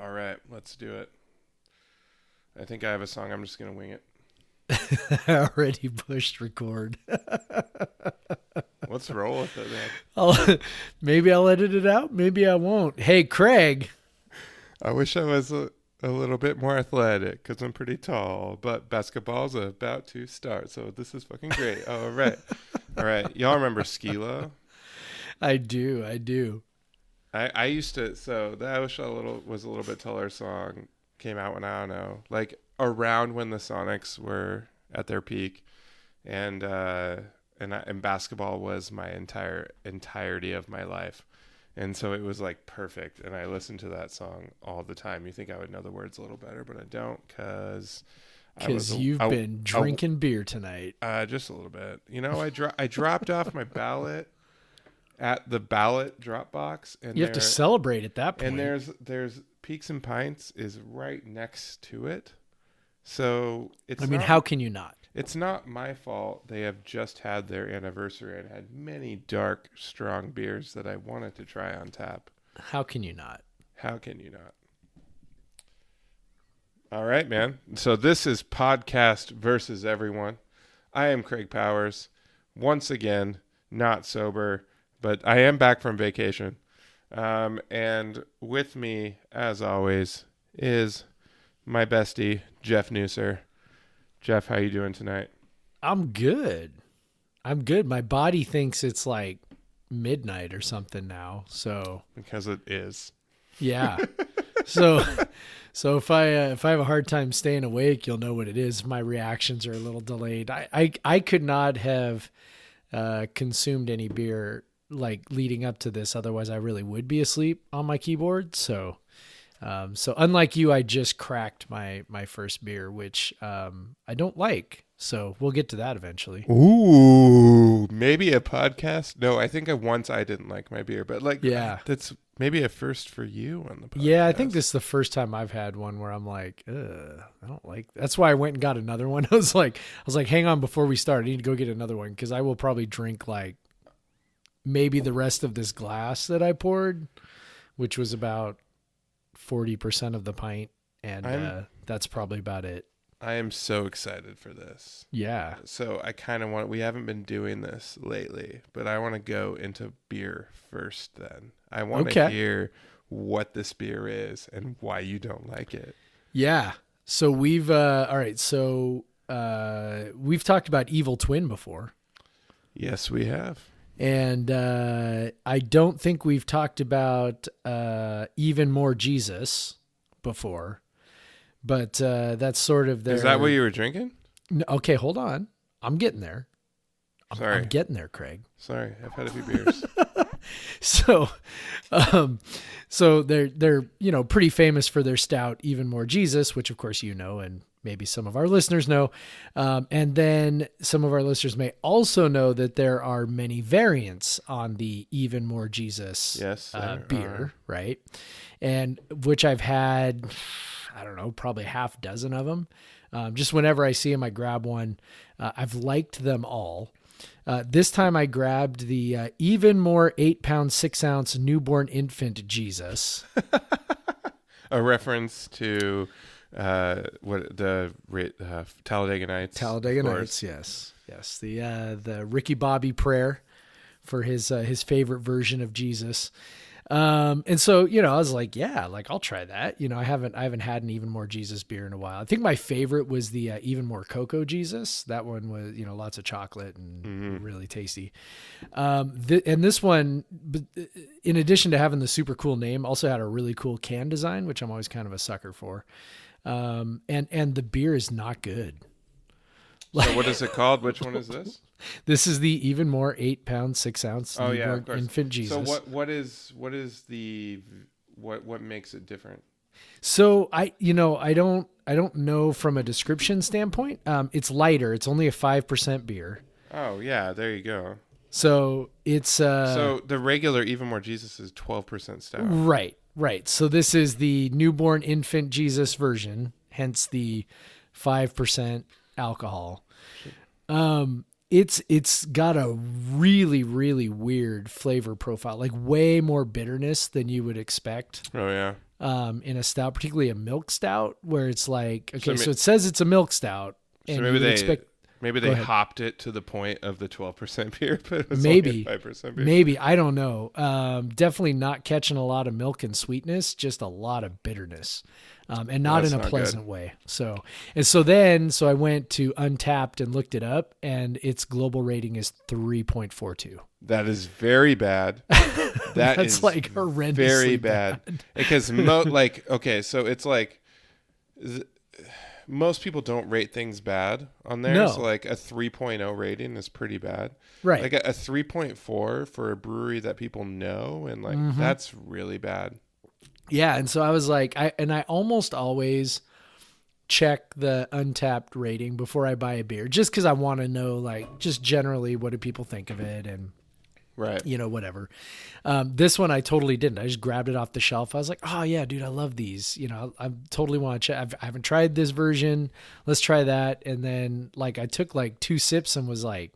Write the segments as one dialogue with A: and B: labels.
A: All right, let's do it. I think I have a song. I'm just gonna wing it.
B: I already pushed record.
A: Let's roll with it, man.
B: I'll, maybe I'll edit it out. Maybe I won't. Hey, Craig.
A: I wish I was a, a little bit more athletic because I'm pretty tall, but basketball's about to start, so this is fucking great. All right, all right. Y'all remember Skee-Lo?
B: I do. I do.
A: I, I used to so that was a little was a little bit taller song came out when I don't know like around when the Sonics were at their peak, and uh, and I, and basketball was my entire entirety of my life, and so it was like perfect. And I listened to that song all the time. You think I would know the words a little better, but I don't because.
B: Because you've
A: I-
B: been
A: I-
B: drinking beer tonight.
A: uh, just a little bit. You know, I dro- I dropped off my ballot at the ballot drop box, and
B: You have to celebrate at that point.
A: and there's there's Peaks and Pints is right next to it, so it's.
B: I mean,
A: not,
B: how can you not?
A: It's not my fault. They have just had their anniversary and had many dark, strong beers that I wanted to try on tap.
B: How can you not?
A: How can you not? All right, man. So this is podcast versus everyone. I am Craig Powers. Once again, not sober, but I am back from vacation. Um, and with me, as always, is my bestie Jeff Newser. Jeff, how you doing tonight?
B: I'm good. I'm good. My body thinks it's like midnight or something now. So
A: Because it is.
B: yeah. so so if I uh, if I have a hard time staying awake, you'll know what it is. My reactions are a little delayed. I I, I could not have uh, consumed any beer like leading up to this. Otherwise, I really would be asleep on my keyboard. So. Um, so unlike you, I just cracked my my first beer, which um, I don't like. So we'll get to that eventually.
A: Ooh, maybe a podcast. No, I think I once I didn't like my beer, but like,
B: Yeah.
A: that's maybe a first for you on the podcast.
B: Yeah, I think this is the first time I've had one where I'm like, Ugh, I don't like. That's why I went and got another one. I was like, I was like, hang on, before we start, I need to go get another one because I will probably drink like maybe the rest of this glass that I poured, which was about forty percent of the pint, and uh, that's probably about it.
A: I am so excited for this.
B: Yeah,
A: So I kind of want. We haven't been doing this lately, but I want to go into beer first. Then I want to
B: Okay.
A: hear what this beer is and why you don't like it.
B: yeah. So we've uh, all right. So uh, we've talked about Evil Twin before.
A: Yes, we have.
B: And uh, I don't think we've talked about uh, even more Jesus before, but uh, that's sort of their.
A: Is that what you were drinking?
B: No, okay, hold on. I'm getting there. I'm,
A: Sorry.
B: I'm getting there, Craig.
A: Sorry, I've had a few beers.
B: So, um, so they're they're you know pretty famous for their stout, even more Jesus, which of course you know, and maybe some of our listeners know, um, and then some of our listeners may also know that there are many variants on the even more Jesus
A: Yes,
B: uh, beer,
A: are.
B: right? And which I've had, I don't know, probably half dozen of them. Um, just whenever I see them, I grab one. Uh, I've liked them all. Uh, this time I grabbed the uh, even more eight pound, six ounce newborn infant Jesus.
A: a reference to uh, what the uh, Talladega Nights.
B: Talladega. Nights, yes, yes. The uh, the Ricky Bobby prayer for his uh, his favorite version of Jesus. Um, and so you know, I was like, yeah, like I'll try that. You know, I haven't I haven't had an even more Jesus beer in a while. I think my favorite was the uh, even more cocoa Jesus. That one was you know lots of chocolate and really tasty. Um, th- and this one, in addition to having the super cool name, also had a really cool can design, which I'm always kind of a sucker for. Um, and and the beer is not good.
A: So what is it called? Which one is this?
B: This is the even more eight pound six ounce
A: Oh yeah,
B: infant Jesus.
A: So what what is what is the what what makes it different?
B: So I, you know, I don't, I don't know from a description standpoint. Um, it's lighter. It's only a five percent beer.
A: Oh yeah, there you go.
B: So it's uh,
A: so the regular even more Jesus is twelve percent stout.
B: right, right. So this is the newborn infant Jesus version, hence the five percent alcohol. Um, it's it's got a really really weird flavor profile, like way more bitterness than you would expect.
A: Oh yeah.
B: um, in a stout, particularly a milk stout, where it's like okay, so,
A: ma-
B: it says it's a milk stout, and
A: So
B: you
A: maybe
B: would
A: they
B: expect
A: maybe they hopped it to the point of the twelve percent beer, but it was
B: Maybe.
A: five percent beer.
B: maybe I don't know. Um, definitely not catching a lot of milk and sweetness, just a lot of bitterness, um, and not
A: That's
B: in a
A: not
B: pleasant way. So and so then so I went to Untappd and looked it up, and its global rating is three point four two.
A: That is very bad. That
B: That's
A: is
B: like horrendously
A: very bad. Because mo- like okay, so it's like th- most people don't rate things bad on there.
B: No.
A: So like a 3.0 rating is pretty bad.
B: Right.
A: Like a, a 3.4 for a brewery that people know and like
B: Mm-hmm.
A: that's really bad.
B: Yeah, and so I was like, I and I almost always check the Untappd rating before I buy a beer, just because I want to know, like, just generally what do people think of it, and
A: Right.
B: you know, whatever. Um, this one I totally didn't. I just grabbed it off the shelf. I was like, oh yeah, dude, I love these. You know, I, I totally want to check. I've, I haven't tried this version. Let's try that. And then like I took like two sips and was like.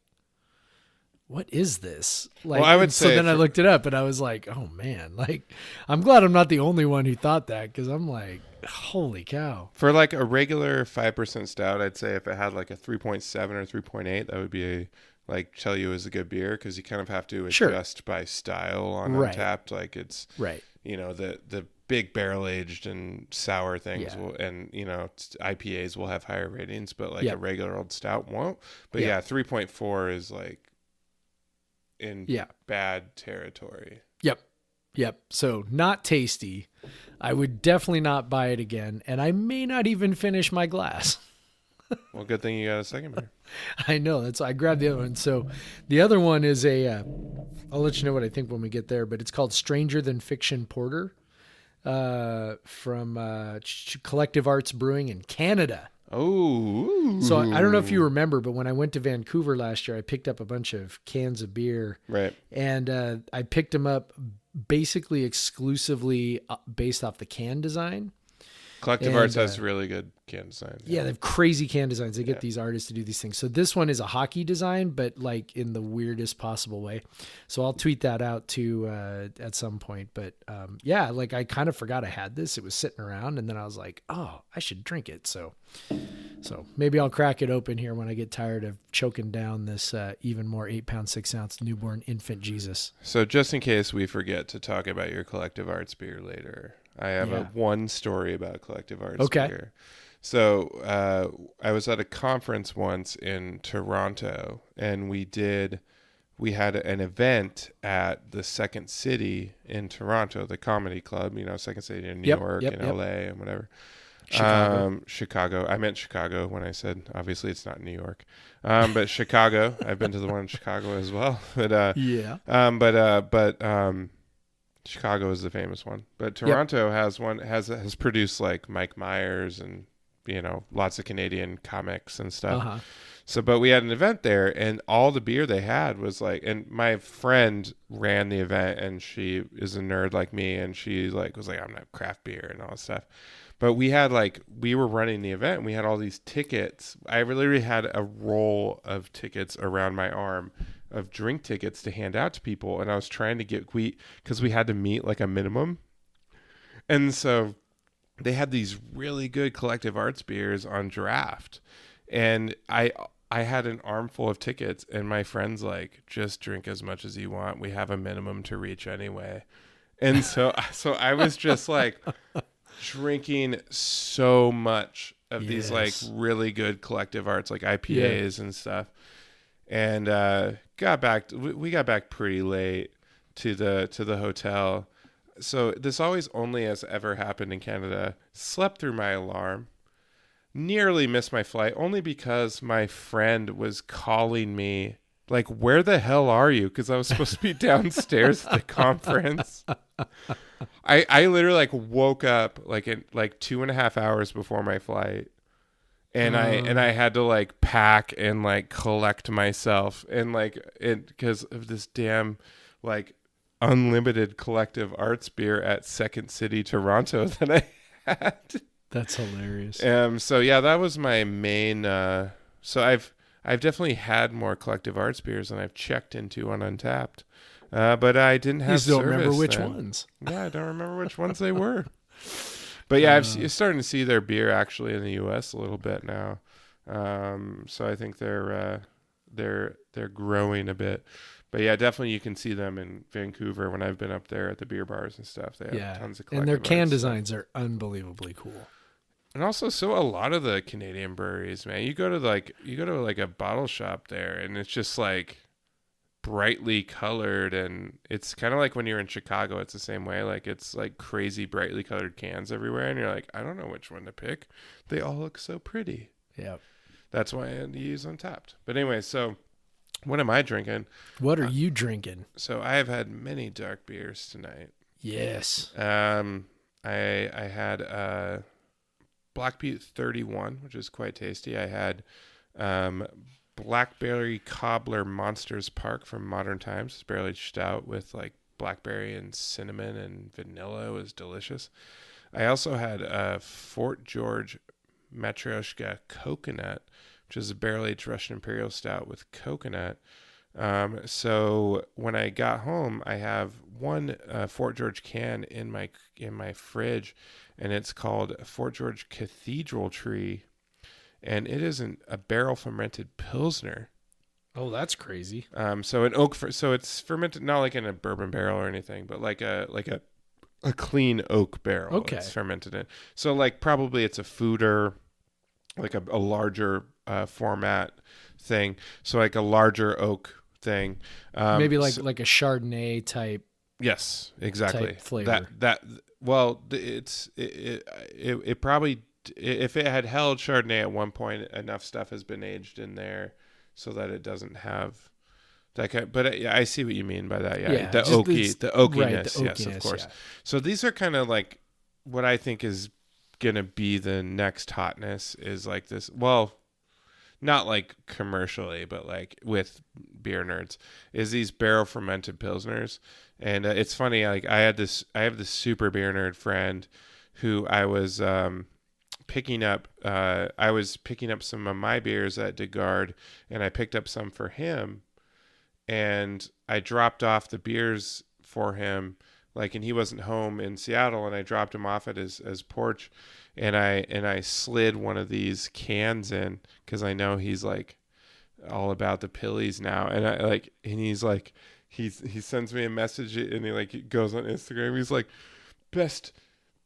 B: What is this? Like,
A: I would
B: and so
A: say
B: then I looked it up and I was like, "Oh man!" Like, I'm glad I'm not the only one who thought that because I'm like, "Holy cow!"
A: For like a regular 5% stout, I'd say if it had like a 3.7 or 3.8, that would be a like tell you is a good beer because you kind of have to
B: Sure.
A: adjust by style on
B: Right.
A: Untappd. Like it's
B: Right?
A: you know the the big barrel aged and sour things
B: Yeah.
A: will and you know IPAs will have higher ratings, but like
B: Yep.
A: a regular old stout won't. But
B: Yeah.
A: yeah, three point four is like in
B: Yeah.
A: bad territory.
B: Yep. Yep. So not tasty. I would definitely not buy it again, and I may not even finish my glass.
A: Well, good thing you got a second beer.
B: I know that's I grabbed the other one. So the other one is a. Uh, I'll let you know what I think when we get there, but it's called Stranger Than Fiction Porter, uh, from uh, Collective Arts Brewing in Canada.
A: Oh,
B: So I I don't know if you remember, but when I went to Vancouver last year, I picked up a bunch of cans of beer,
A: right.
B: and uh, I picked them up basically exclusively uh, based off the can design.
A: Collective
B: And,
A: Arts has
B: uh,
A: really good can design.
B: Yeah, they have crazy can designs. They get
A: Yeah.
B: these artists to do these things. So this one is a hockey design, but like in the weirdest possible way. So I'll tweet that out too uh, at some point. But um, yeah, like I kind of forgot I had this. It was sitting around, and then I was like, oh, I should drink it. So, so maybe I'll crack it open here when I get tired of choking down this uh, even more eight pound six ounce newborn infant Jesus.
A: So just in case we forget to talk about your Collective Arts beer later, I have
B: Yeah.
A: a one story about Collective Arts
B: Okay.
A: So uh, I was at a conference once in Toronto, and we did we had an event at the Second City in Toronto, the comedy club. You know, Second City in New
B: Yep,
A: York
B: yep,
A: and
B: yep.
A: L.A. and whatever.
B: Chicago.
A: Um, Chicago. I meant Chicago when I said obviously it's not New York, um, but Chicago. I've been to the one in Chicago as well. But uh,
B: yeah.
A: um, but uh, but um, Chicago is the famous one. But Toronto has one has has produced like Mike Myers and you know lots of Canadian comics and stuff.
B: huh.
A: So, but we had an event there, and all the beer they had was like, and my friend ran the event, and she is a nerd like me, and she like was like, I'm not craft beer and all that stuff. But we had like we were running the event, and we had all these tickets. I literally had a roll of tickets around my arm of drink tickets to hand out to people, and I was trying to get we because we had to meet like a minimum, and so they had these really good collective arts beers on draft. And i i had an armful of tickets and my friends like just drink as much as you want. We have a minimum to reach anyway. And so so i was just like drinking so much of these like really good collective arts like ipas and stuff. And uh got back we, got back pretty late to the to the hotel so this always only has ever happened in Canada. Slept through my alarm, nearly missed my flight only because my friend was calling me like, "Where the hell are you?" Because I was supposed to be downstairs at the conference. I I literally like woke up like in like two and a half hours before my flight. And I and I had to like pack and like collect myself and like it because of this damn like unlimited collective arts beer at Second City Toronto that I had.
B: That's hilarious.
A: Um so yeah, that was my main uh so I've I've definitely had more collective arts beers than I've checked into on Untappd. Uh but I didn't have
B: just don't remember which
A: then.
B: ones.
A: Yeah, I don't remember which ones they were. But yeah, I've starting to see their beer actually in the U.S. a little bit now. Um, so I think they're uh, they're they're growing a bit. But yeah, definitely you can see them in Vancouver when I've been up there at the beer bars and stuff. They have
B: yeah,
A: tons of
B: and their can designs are unbelievably cool.
A: And also, so a lot of the Canadian breweries, man, you go to like you go to like a bottle shop there, and it's just like brightly colored, and it's kind of like when you're in Chicago, it's the same way. Like it's like crazy brightly colored cans everywhere, and you're like, I don't know which one to pick. They all look so pretty.
B: Yeah.
A: That's why I had to use Untappd. But anyway, so what am I drinking?
B: What
A: Uh,
B: are you drinking?
A: So I have had many dark beers tonight.
B: Yes.
A: Um, I I had uh, Black Butte 31, which is quite tasty. I had um, Blackberry Cobbler Monsters Park from Modern Times. It's barrel aged stout with like blackberry and cinnamon and vanilla. Was delicious. I also had a Fort George Matryoshka Coconut, which is a barrel aged Russian Imperial Stout with coconut. Um, so when I got home, I have one uh, Fort George can in my in my fridge, and it's called Fort George Cathedral Tree, and it isn't a barrel fermented pilsner.
B: Oh, that's crazy.
A: Um, so an oak, fer- so it's fermented not like in a bourbon barrel or anything, but like a like a a clean oak barrel.
B: Okay.
A: it's fermented in. So like probably it's a foeder, like a, a larger uh, format thing. So like a larger oak thing. Um,
B: Maybe like
A: so-
B: like a Chardonnay type.
A: Yes, exactly.
B: type flavor.
A: That that well, it's it, it it it probably if it had held Chardonnay at one point, enough stuff has been aged in there so that it doesn't have that kind. Of, But yeah, I see what you mean by that. Yeah,
B: Yeah,
A: the oaky, the oakiness.
B: right, the
A: yes, of course.
B: yeah.
A: So these are kind of like what I think is gonna be the next hotness is like this. Well, not like commercially, but like with beer nerds, is these barrel fermented pilsners. And uh, it's funny, like I had this, I have this super beer nerd friend who I was um, picking up. Uh, I was picking up some of my beers at de Garde, and I picked up some for him, and I dropped off the beers for him. Like, and he wasn't home in Seattle, and I dropped him off at his, his porch, and I and I slid one of these cans in because I know he's like all about the pillies now, and I like, and he's like, he's he sends me a message, and he like goes on Instagram. He's like, best,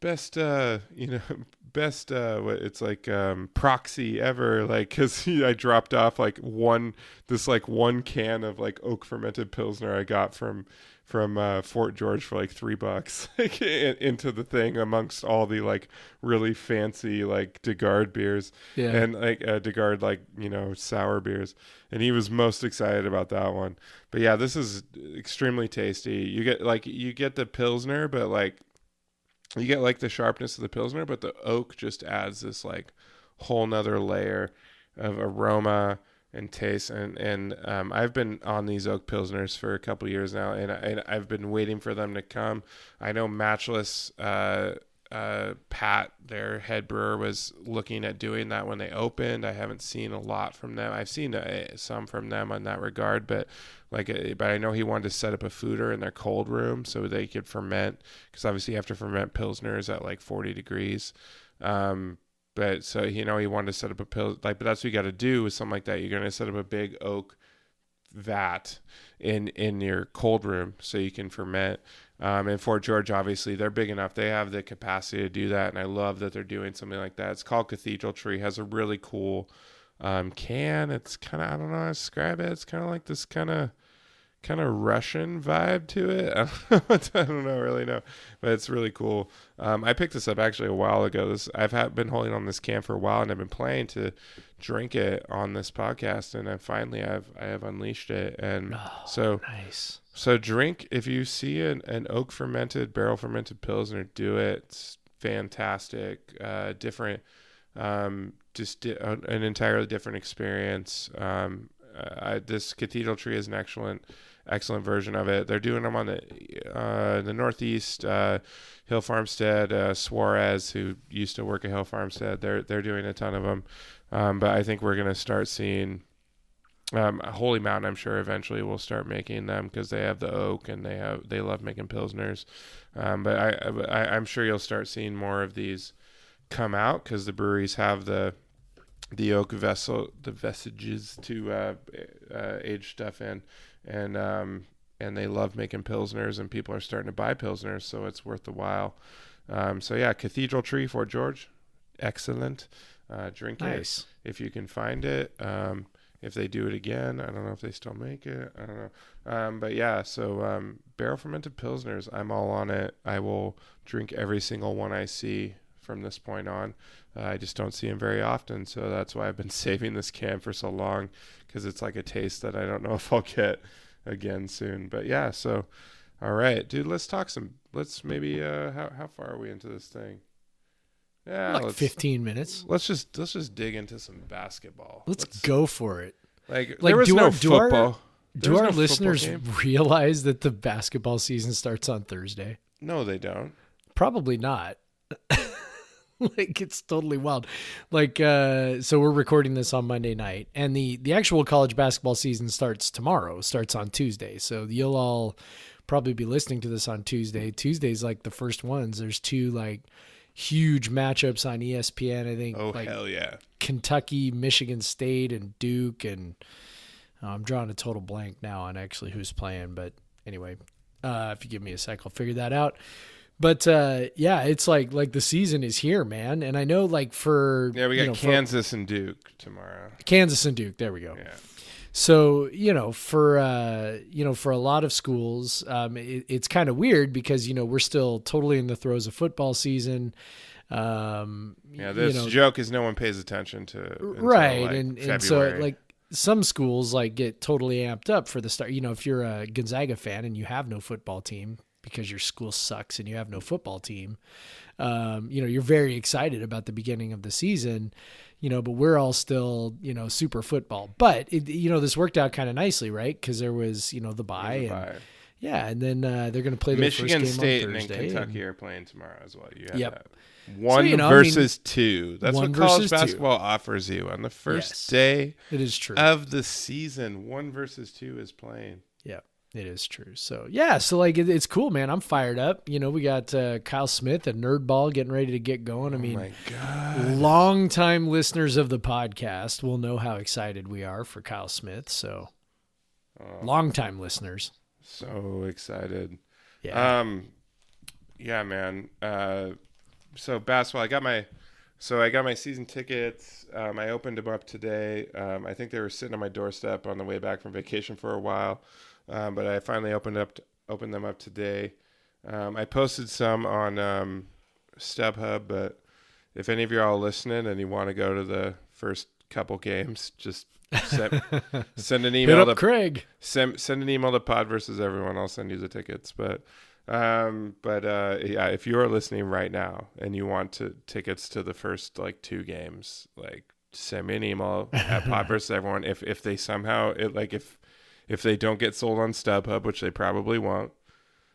A: best, uh, you know, best, uh, what it's like, um, proxy ever, like, cause I dropped off like one, this like one can of like oak fermented pilsner I got from from uh, Fort George for like three bucks like, in- into the thing amongst all the like really fancy like de Garde beers
B: Yeah.
A: and like uh, de Garde like you know sour beers, and he was most excited about that one. But yeah, this is extremely tasty. You get like you get the pilsner, but like you get like the sharpness of the pilsner, but the oak just adds this like whole nother layer of aroma and taste. And and um, I've been on these oak pilsners for a couple years now, and, and I've been waiting for them to come. I know Matchless. Uh, uh, Pat, their head brewer, was looking at doing that when they opened. I haven't seen a lot from them. I've seen uh, some from them in that regard, but like, uh, but I know he wanted to set up a foeder in their cold room so they could ferment because obviously you have to ferment pilsners at like 40 degrees. Um, but so you know he wanted to set up a pill like, but that's what you got to do with something like that. You're gonna set up a big oak vat in in your cold room so you can ferment. Um, and Fort George, obviously, they're big enough. They have the capacity to do that, and I love that they're doing something like that. It's called Cathedral Tree. Has a really cool um, can. It's kind of I don't know how to describe it. It's kind of like this kind of kind of Russian vibe to it. I don't, know, I don't know really know, but it's really cool. Um, I picked this up actually a while ago. This I've had, been holding on this can for a while, and I've been planning to drink it on this podcast, and I finally I've I have unleashed it, and
B: Oh,
A: so
B: nice.
A: so drink if you see an, an oak fermented barrel fermented pilsner, do it. It's fantastic. Uh, different, um, just di- an entirely different experience. Um, uh, I, this Cathedral Tree is an excellent, excellent version of it. They're doing them on the uh, the Northeast uh, Hill Farmstead. Uh, Suarez, who used to work at Hill Farmstead, they're they're doing a ton of them. Um, but I think we're gonna start seeing Um, Holy Mountain, I'm sure eventually we'll start making them because they have the oak and they have they love making pilsners. Um, but I, I I'm sure you'll start seeing more of these come out because the breweries have the the oak vessel the vestiges to uh, uh, age stuff in, and um, and they love making pilsners and people are starting to buy pilsners, so it's worth the while. Um, so yeah, Cathedral Tree, Fort George, excellent. Uh, drink
B: Nice.
A: it if you can find it. Um, if they do it again, I don't know if they still make it. I don't know. Um, but yeah, so um, barrel fermented pilsners, I'm all on it. I will drink every single one I see from this point on. Uh, I just don't see him very often, so that's why I've been saving this can for so long because it's like a taste that I don't know if I'll get again soon. But yeah, so all right, dude, let's talk some. Let's maybe uh, how how far are we into this thing? Yeah,
B: like
A: let's,
B: 15 minutes.
A: let's just let's just dig into some basketball.
B: Let's go for it.
A: Like,
B: Like,
A: there was
B: do
A: no
B: our- do our-
A: football.
B: Do our
A: no
B: listeners realize that the basketball season starts on Thursday?
A: No, they don't.
B: Probably not. like it's totally wild. Like uh so we're recording this on Monday night and the the actual college basketball season starts tomorrow, starts on Tuesday. So you'll all probably be listening to this on Tuesday. Tuesday's like the first ones. There's two like huge matchups on ESPN, I think
A: Oh
B: like
A: hell yeah!
B: Kentucky, Michigan State, and Duke, and uh, I'm drawing a total blank now on actually who's playing. But anyway, uh, if you give me a sec, I'll figure that out. But uh, yeah, it's like like the season is here, man. And I know like for
A: Yeah, we got
B: you know, for
A: Kansas and Duke tomorrow.
B: Kansas and Duke. There we go.
A: Yeah,
B: So you know, for uh, you know, for a lot of schools, um, it, it's kind of weird because you know we're still totally in the throes of football season. Um,
A: yeah.
B: you
A: This
B: know,
A: joke is no one pays attention to.
B: right
A: like,
B: and, and so like some schools like get totally amped up for the start you know if you're a gonzaga fan and you have no football team because your school sucks and you have no football team um, you know you're very excited about the beginning of the season you know but we're all still you know super football but it, you know this worked out kind of nicely right because there was you know the bye and
A: Bye.
B: yeah and then uh, they're going to play their
A: Michigan
B: first game
A: State
B: on
A: and then Kentucky
B: and-
A: are playing tomorrow as well. You have
B: Yep.
A: that. One
B: you know, I mean,
A: versus two. That's what college
B: versus two.
A: basketball offers you on the first
B: Yes.
A: day
B: it is true
A: of the season. One versus two is playing.
B: Yeah, it is true. So yeah, so like it, it's cool, man. I'm fired up. You know, we got uh, Kyle Smith and Nerdball getting ready to get going. I
A: oh
B: mean,
A: my god!
B: long-time listeners of the podcast will know how excited we are for Kyle Smith. So
A: Oh,
B: long-time listeners,
A: so excited.
B: yeah,
A: Um, yeah, man. Uh, so basketball. I got my, so I got my season tickets. Um, I opened them up today. Um, I think they were sitting on my doorstep on the way back from vacation for a while, um, but I finally opened up, opened them up today. Um, I posted some on um, StubHub, but if any of you are all listening and you want to go to the first couple games, just send, send an email to
B: Craig.
A: send send an email to Pod versus everyone. I'll send you the tickets. But um, but uh, yeah, if you are listening right now and you want to tickets to the first like two games, like send me an email at Pod versus everyone. If if they somehow it like if if they don't get sold on StubHub, which they probably won't,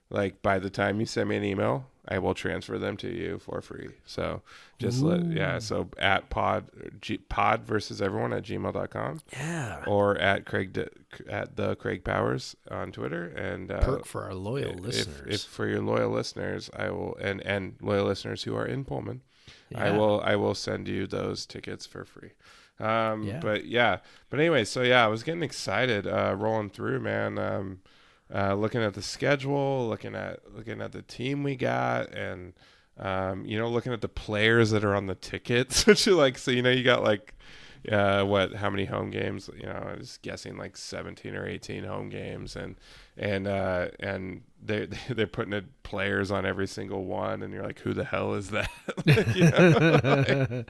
A: like by the time you send me an email, I will transfer them to you for free. So just let yeah. So at Pod G, Pod versus everyone at gmail.com
B: Yeah,
A: or at Craig at the Craig Powers on Twitter and uh,
B: perk for our loyal
A: if,
B: listeners.
A: if for your loyal listeners, I will and and loyal listeners who are in Pullman, I will I will send you those tickets for free. Um,
B: Yeah.
A: but yeah, but anyway, so yeah, I was getting excited uh, rolling through, man. Um, uh, looking at the schedule, looking at looking at the team we got, and um, you know, looking at the players that are on the tickets, which are like, so you know, you got like, uh, what, how many home games? You know, I was guessing like seventeen or eighteen home games, and and uh, and they they're putting it, players on every single one, and you're like, who the hell is that? You know,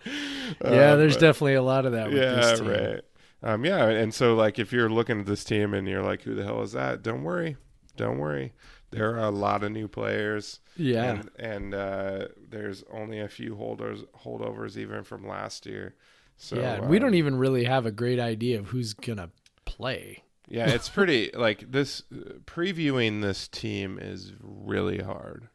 A: like,
B: yeah,
A: uh,
B: there's
A: but-
B: definitely a lot of that. With
A: yeah,
B: this team.
A: right. Um, yeah, and so like if you're looking at this team and you're like, who the hell is that? Don't worry, don't worry. There are a lot of new players,
B: Yeah,
A: and and uh, there's only a few holders holdovers even from last year. So
B: yeah. and we
A: um,
B: don't even really have a great idea of who's gonna play.
A: Yeah, it's pretty like this. Previewing this team is really hard.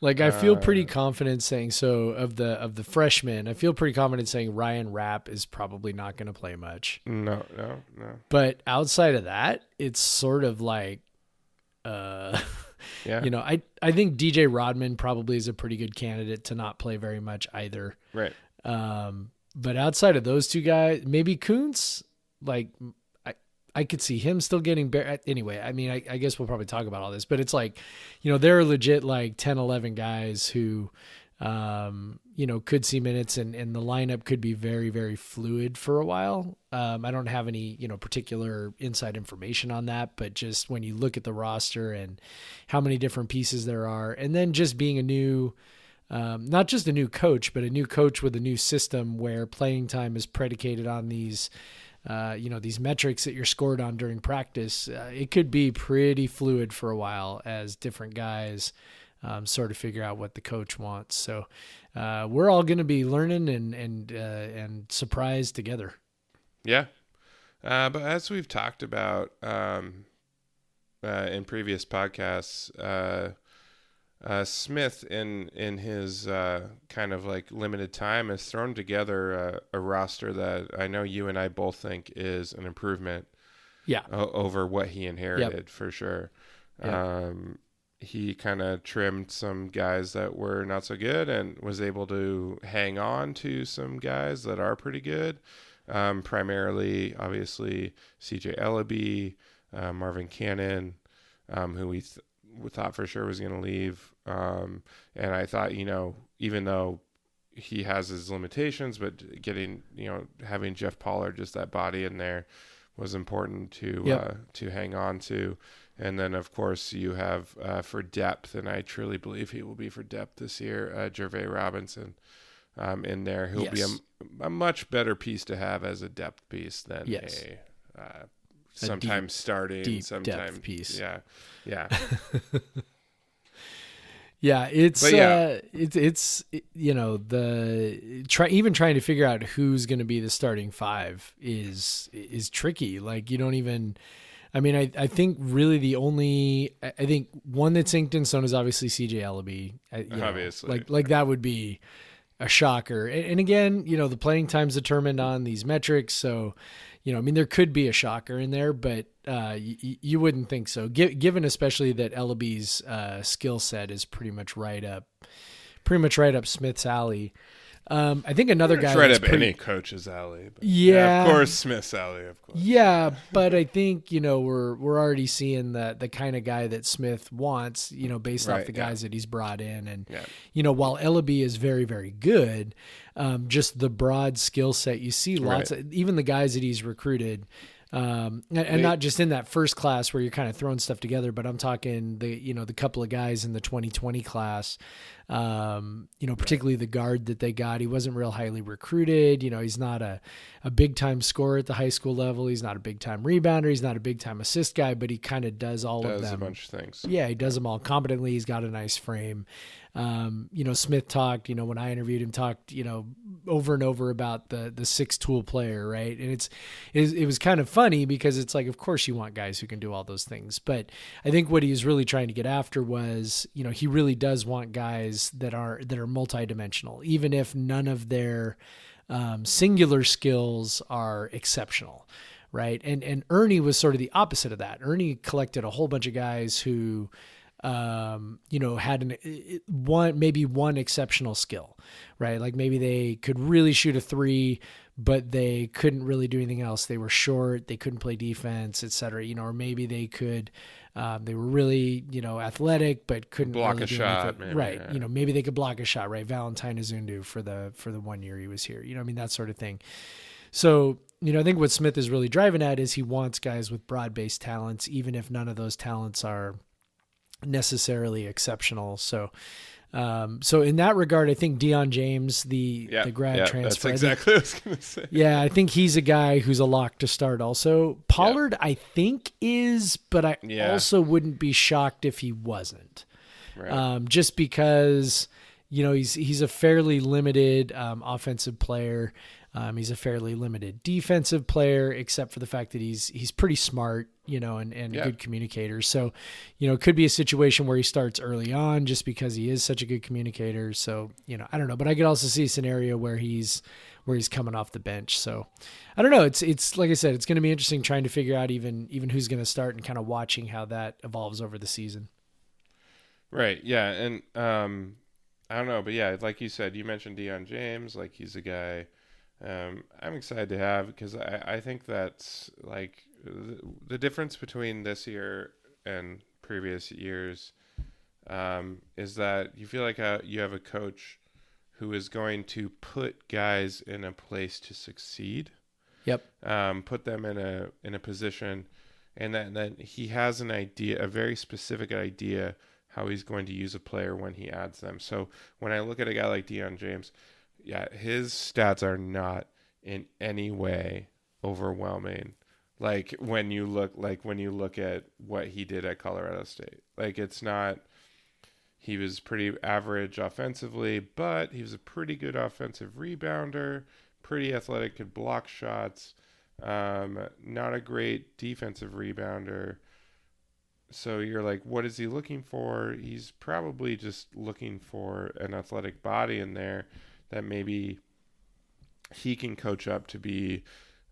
B: Like I feel pretty
A: Uh,
B: confident saying so of the of the freshmen. I feel pretty confident saying Ryan Rapp is probably not going to play much.
A: No, no, no.
B: But outside of that, it's sort of like, uh,
A: Yeah.
B: you know, I I think DJ Rodman probably is a pretty good candidate to not play very much either.
A: right.
B: Um, but outside of those two guys, maybe Kunc, like I could see him still getting better. Anyway, I mean, I, I guess we'll probably talk about all this, but it's like, you know, there are legit like 10, 11 guys who, um, you know, could see minutes and, and the lineup could be very, very fluid for a while. Um, I don't have any, you know, particular inside information on that, but just when you look at the roster and how many different pieces there are, and then just being a new, um, not just a new coach, but a new coach with a new system where playing time is predicated on these, uh, you know, these metrics that you're scored on during practice. Uh, it could be pretty fluid for a while as different guys um, sort of figure out what the coach wants. So uh, we're all going to be learning and and uh, and surprised together.
A: Yeah. Uh, but as we've talked about um, uh, in previous podcasts, uh, Smith in in his uh, kind of like limited time has thrown together a, a roster that I know you and I both think is an improvement
B: Yeah.
A: o- over what he inherited for sure.
B: Yep.
A: Um, he kind of trimmed some guys that were not so good and was able to hang on to some guys that are pretty good. Um, primarily, obviously, CJ Elleby, uh, Marvin Cannon, um, who we, th- we thought for sure was going to leave. Um, and I thought, you know, even though he has his limitations, but getting, you know, having Jeff Pollard, just that body in there was important to
B: Yep.
A: uh, to hang on to. And then, of course, you have uh, for depth, and I truly believe he will be for depth this year, uh, Jervae Robinson um, in there. He'll be a, a much better piece to have as a depth piece than
B: Yes.
A: a uh, sometimes starting,
B: deep
A: sometimes
B: piece.
A: Yeah, yeah,
B: Yeah, it's
A: But yeah.
B: uh it's it's you know the try even trying to figure out who's going to be the starting five is is tricky. Like you don't even I mean I I think really the only I think one that's inked in stone is obviously CJ Elleby. I- you know,
A: Obviously.
B: like like that would be a shocker. And, and again, you know, the playing time's determined on these metrics, so you know, I mean, there could be a shocker in there, but uh, you, you wouldn't think so. Gi- given especially that Elleby's uh, skill set is pretty much right up, pretty much right up Smith's alley. Um, I think another guy.
A: Right up
B: pretty-
A: any coach's alley. But
B: Yeah.
A: of course, Smith's alley, of course.
B: Yeah, but I think you know we're we're already seeing the the kind of guy that Smith wants, you know, based off
A: Right,
B: the
A: yeah.
B: guys that he's brought in, and
A: Yeah.
B: you know, while Elleby is very very good, um, just the broad skill set you see lots of even the guys that he's recruited. Um, and, and not just in that first class where you're kind of throwing stuff together, but I'm talking the you know the couple of guys in the 2020 class, um, you know particularly the guard that they got. He wasn't real highly recruited. You know he's not a a big time scorer at the high school level. He's not a big time rebounder. He's not a big time assist guy, but he kind of does all of
A: Does
B: them.
A: a bunch of things.
B: Yeah, he does them all competently. He's got a nice frame. Um, you know, Smith talked, you know, when I interviewed him, talked, you know, over and over about the the six tool player, right? And it's it, it was kind of funny because it's like, of course, you want guys who can do all those things, but I think what he was really trying to get after was, you know, he really does want guys that are that are multidimensional, even if none of their um, singular skills are exceptional right? And and Ernie was sort of the opposite of that. Ernie collected a whole bunch of guys who, um, you know, had an one maybe one exceptional skill, right? Like maybe they could really shoot a three, but they couldn't really do anything else. They were short, they couldn't play defense, et cetera. You know, or maybe they could. Um, they were really, you know, athletic, but couldn't
A: Block
B: really
A: a shot, maybe,
B: right?
A: yeah.
B: You know, maybe they could block a shot, right? Valentine Izundu for the for the one year he was here. You know, I mean that sort of thing. So, you know, I think what Smith is really driving at is he wants guys with broad based talents, even if none of those talents are necessarily exceptional. So, um, so in that regard, I think Deion James, the
A: Yeah,
B: the grad
A: yeah,
B: transfer, I
A: That's
B: think-
A: exactly what I was gonna say.
B: yeah, I think he's a guy who's a lock to start. Also, Pollard, I think is, but I
A: Yeah.
B: also wouldn't be shocked if he wasn't
A: Right.
B: um, just because you know he's he's a fairly limited um, offensive player. Um, he's a fairly limited defensive player, except for the fact that he's he's pretty smart. You know, and, and
A: Yeah.
B: good communicators. So, you know, it could be a situation where he starts early on just because he is such a good communicator. So, you know, I don't know, but I could also see a scenario where he's where he's coming off the bench. So, I don't know. It's it's like I said, it's going to be interesting trying to figure out even even who's going to start and kind of watching how that evolves over the season.
A: Right. Yeah. And um, I don't know, but yeah, like you said, you mentioned Deion James. Like he's a guy um, I'm excited to have because I, I think that's like the, the difference between this year and previous years um, is that you feel like a, you have a coach who is going to put guys in a place to succeed.
B: Yep.
A: Um, put them in a in a position, and then then he has an idea, a very specific idea how he's going to use a player when he adds them. So when I look at a guy like Deion James, yeah, his stats are not in any way overwhelming. Like when you look like when you look at what he did at Colorado State. Like it's not he was pretty average offensively, but he was a pretty good offensive rebounder, pretty athletic, could block shots. Um, not a great defensive rebounder. So you're like, what is he looking for? He's probably just looking for an athletic body in there that maybe he can coach up to be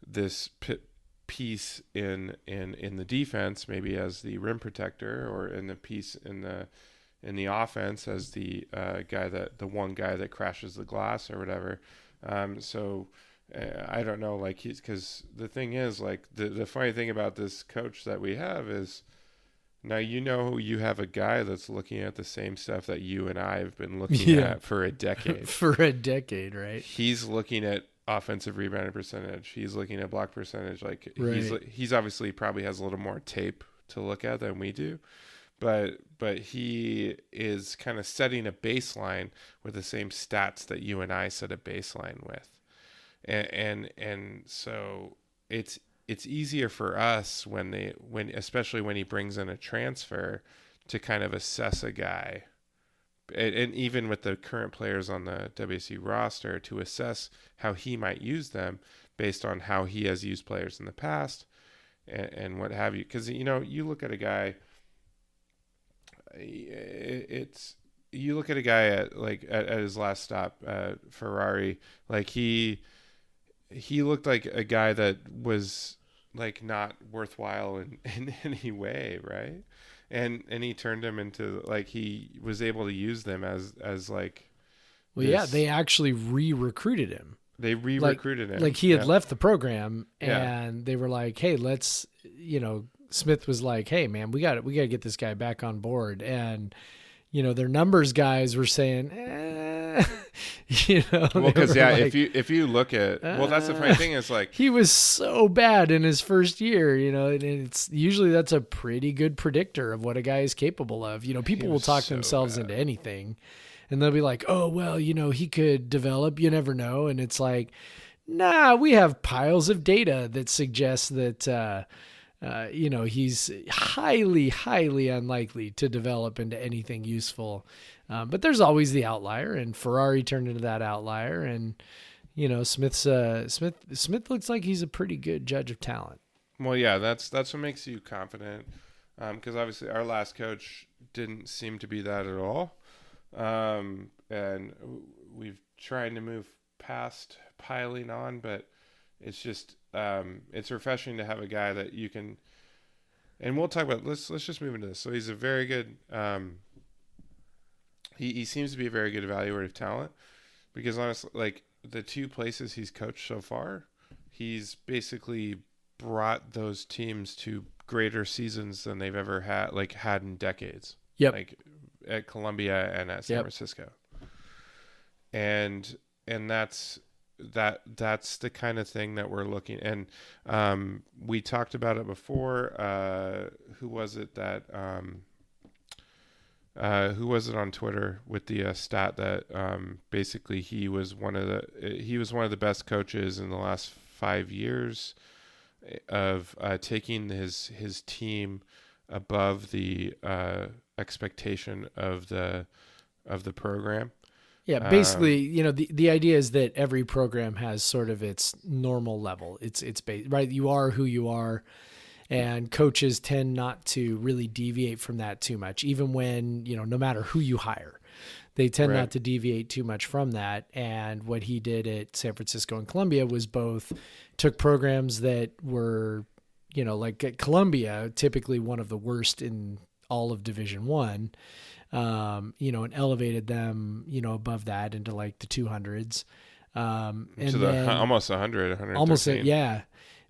A: this p- piece in in in the defense, maybe as the rim protector, or in the piece in the in the offense as the uh, guy that the one guy that crashes the glass or whatever. Um, so uh, I don't know, like he's because the thing is, like the the funny thing about this coach that we have is now you know you have a guy that's looking at the same stuff that you and I have been looking
B: Yeah.
A: at for a decade.
B: For a decade, right?
A: he's looking at offensive rebounding percentage. He's looking at block percentage. Like he's he's obviously probably has a little more tape to look at than we do, but but he is kind of setting a baseline with the same stats that you and I set a baseline with, and and, and so it's it's easier for us when they when especially when he brings in a transfer to kind of assess a guy and, and even with the current players on the WC roster to assess how he might use them based on how he has used players in the past and, and what have you. Because you know, you look at a guy, it's you look at a guy at like at, at his last stop, uh, Ferrari, like he he looked like a guy that was like not worthwhile in, in any way, right? and and he turned him into like he was able to use them as as like
B: Well, yeah, they actually re-recruited him.
A: they re-recruited him
B: Like he had
A: Yeah.
B: left the program,
A: Yeah.
B: and they were like, "Hey, let's," you know, Smith was like, "Hey, man, we got we got to get this guy back on board," and you know, their numbers guys were saying, eh, you know,
A: well because yeah
B: like,
A: if you if you look at well that's the funny thing is like
B: he was so bad in his first year, you know, and it's usually that's a pretty good predictor of what a guy is capable of. You know, people will talk
A: so
B: themselves
A: bad.
B: into anything and they'll be like, "Oh, well, you know, he could develop, you never know." And it's like, "Nah, we have piles of data that suggests that uh uh, you know, he's highly, highly unlikely to develop into anything useful. Um, but there's always the outlier, and Ferrari turned into that outlier. And you know, Smith's uh, Smith Smith looks like he's a pretty good judge of talent.
A: well yeah that's that's what makes you confident because obviously our last coach didn't seem to be that at all um and we've tried to move past piling on but it's just um it's refreshing to have a guy that you can and we'll talk about let's let's just move into this so he's a very good um he, he seems to be a very good evaluator of talent because honestly like the two places he's coached so far he's basically brought those teams to greater seasons than they've ever had like had in decades
B: Yep.
A: like at Columbia and at San
B: Yep.
A: Francisco and and that's that that's the kind of thing that we're looking and um we talked about it before uh who was it that um uh, who was it on Twitter with the uh, stat that um, basically he was one of the he was one of the best coaches in the last five years of uh, taking his his team above the uh, expectation of the of the program.
B: Yeah, uh, basically, you know, the, the idea is that every program has sort of its normal level. It's it's ba- right. You are who you are, and coaches tend not to really deviate from that too much, even when you know no matter who you hire. They tend
A: Right.
B: not to deviate too much from that. And what he did at San Francisco and Columbia was both took programs that were, you know, like at Columbia, typically one of the worst in all of Division One, um, you know, and elevated them, you know, above that into like the two hundreds. Um, and
A: to the
B: then,
A: almost 100, 113.
B: almost a, yeah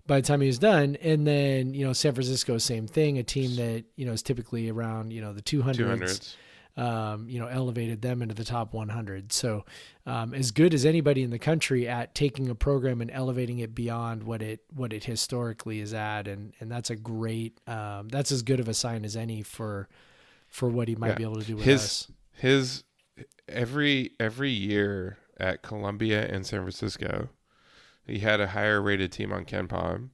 B: by the time he was done and then you know san francisco same thing a team that you know is typically around you know the 200s,
A: 200s.
B: um, you know elevated them into the top 100 so um, as good as anybody in the country at taking a program and elevating it beyond what it what it historically is at and and that's a great um, that's as good of a sign as any for for what he might
A: Yeah.
B: be able to do with
A: His-
B: us
A: His every every year at Columbia and San Francisco, he had a higher rated team on KenPom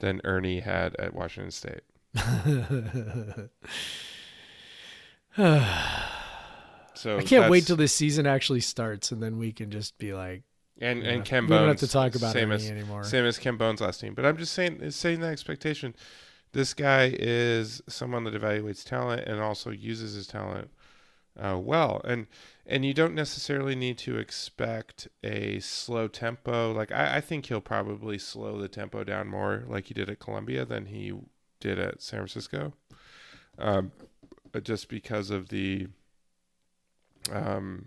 A: than Ernie had at Washington State. So
B: I can't wait till this season actually starts, and then we can just be like,
A: and and Ken
B: we don't have to talk about
A: same
B: Ernie
A: as
B: anymore.
A: same as Ken Bone's last team. But I'm just saying it's saying that expectation. This guy is someone that evaluates talent and also uses his talent uh, well. And and you don't necessarily need to expect a slow tempo. Like I, I think he'll probably slow the tempo down more, like he did at Columbia, than he did at San Francisco. Um, just because of the um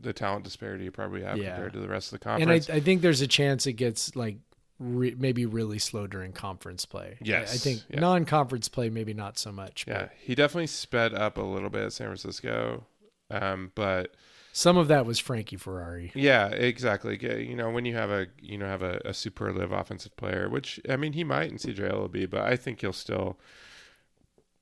A: the talent disparity you probably have
B: Yeah.
A: compared to the rest of the conference.
B: and I. I think there's a chance it gets like re- maybe really slow during conference play. I- I, think
A: yeah.
B: non-conference play maybe not so much.
A: Yeah,
B: but
A: he definitely sped up a little bit at San Francisco, um, but
B: some of that was Frankie Ferrari.
A: yeah, exactly. You know, when you have a you know have a, a superlative offensive player, which I mean he might in CJ Elleby, but I think he'll still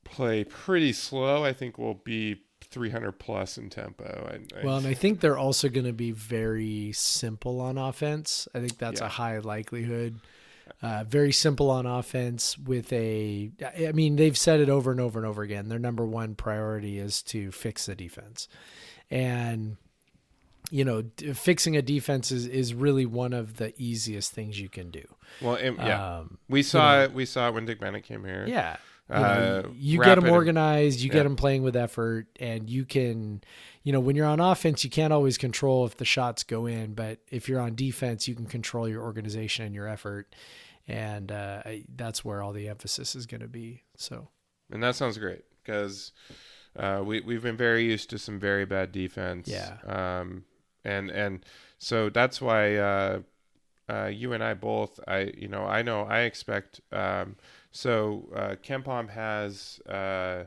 A: play pretty slow. I think we'll be 300 plus in tempo. And, and
B: Well, and I think they're also going to be very simple on offense. I think that's
A: Yeah.
B: a high likelihood. Uh, very simple on offense with a. I mean, they've said it over and over and over again. Their number one priority is to fix the defense, and you know, d- fixing a defense is is really one of the easiest things you can do.
A: well, and- yeah,
B: Um,
A: we saw
B: know.
A: it. We saw it when Dick Bennett came here.
B: yeah. You, know,
A: Uh,
B: you get them organized, you
A: yeah.
B: get them playing with effort, and you can, you know, when you're on offense, you can't always control if the shots go in, but if you're on defense, you can control your organization and your effort, and uh, I, that's where all the emphasis is going to be. So
A: and that sounds great because uh, we we've been very used to some very bad defense.
B: Yeah.
A: Um, and and so that's why uh, uh, you and I both. I you know I know I expect. Um, so uh, KenPom has uh,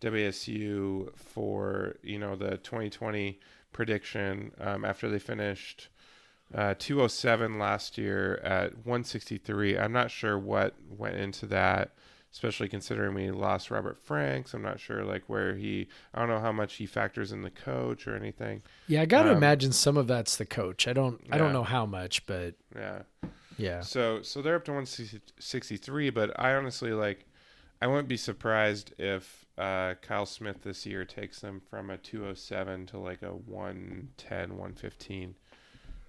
A: WSU for you know the 2020 prediction um, after they finished. Uh, 207 last year at 163. I'm not sure what went into that especially considering we lost Robert Franks. I'm not sure like where he. I don't know how much he factors in the coach or anything.
B: yeah, I got to
A: Um,
B: imagine some of that's the coach. I don't, I don't know how much, but
A: Yeah.
B: Yeah,
A: So so they're up to 163, but I honestly like. I wouldn't be surprised if uh, Kyle Smith this year takes them from a 207 to like a 110, 115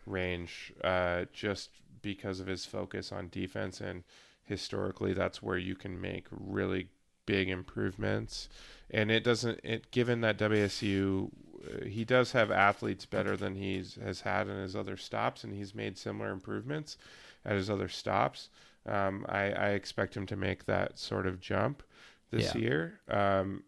A: range, uh, just because of his focus on defense and historically that's where you can make really big improvements. And it doesn't. It given that WSU, uh, he does have athletes better than he's has had in his other stops, and he's made similar improvements at his other stops. Um, I, I expect him to make that sort of jump this
B: Yeah.
A: year. Um,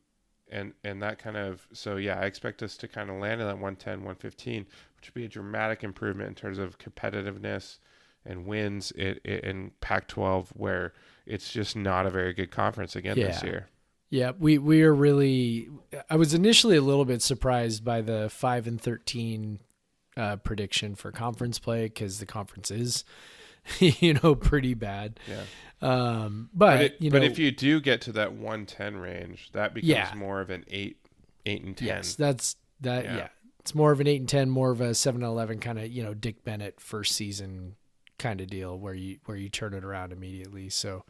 A: and and that kind of so yeah, I expect us to kind of land in that 110, 115, which would be a dramatic improvement in terms of competitiveness and wins it, it in Pac-12, where it's just not a very good conference again this year.
B: Yeah, we we are really. I was initially a little bit surprised by the five and thirteen uh, prediction for conference play because the conference is, you know, pretty bad.
A: Yeah.
B: Um, but,
A: But, it,
B: you know,
A: but if you do get to that 110 range, that becomes
B: Yeah.
A: more of an eight, eight and ten.
B: yes, that's that.
A: Yeah.
B: Yeah. it's more of an eight and ten, more of a seven and eleven kind of you know Dick Bennett first season kind of deal where you where you turn it around immediately. So,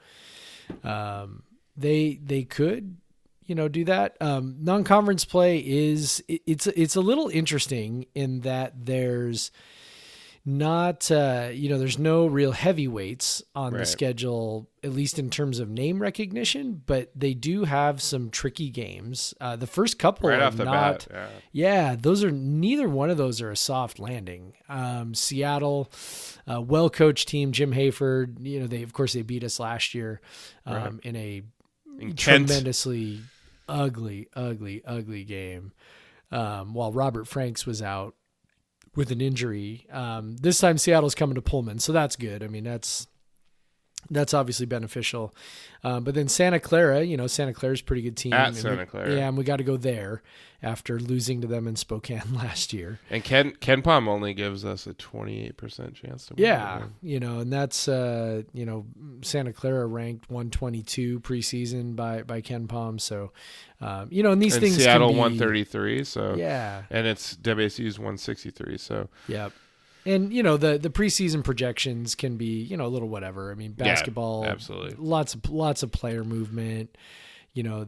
B: um, they they could you know do that. Um, non-conference play is it, it's it's a little interesting in that there's not uh, you know there's no real heavyweights on
A: Right.
B: the schedule at least in terms of name recognition but they do have some tricky games uh, the first couple
A: right
B: are
A: off the
B: not
A: bat. Yeah.
B: yeah those are neither one of those are a soft landing um, seattle uh, well coached team jim hayford you know they of course they beat us last year um,
A: Right.
B: in a
A: In
B: tremendously ugly ugly ugly game um, while robert franks was out with an injury. Um, this time Seattle's coming to Pullman, so that's good. I mean, that's that's obviously beneficial. Um, but then Santa Clara, you know, Santa Clara's a pretty good team.
A: At
B: And we-
A: Santa Clara.
B: yeah, and we got to go there after losing to them in Spokane last year.
A: And Ken KenPom only gives us a 28% chance to win.
B: Yeah, you know, and that's uh, you know, Santa Clara ranked 122 preseason by by KenPom. So, um, you know, and these
A: And
B: things
A: Seattle
B: can be,
A: 133, so
B: Yeah,
A: and it's WSU's 163, so
B: Yep. And you know the the preseason projections can be you know a little whatever. I mean
A: Yeah,
B: basketball,
A: absolutely.
B: lots of lots of player movement. You know,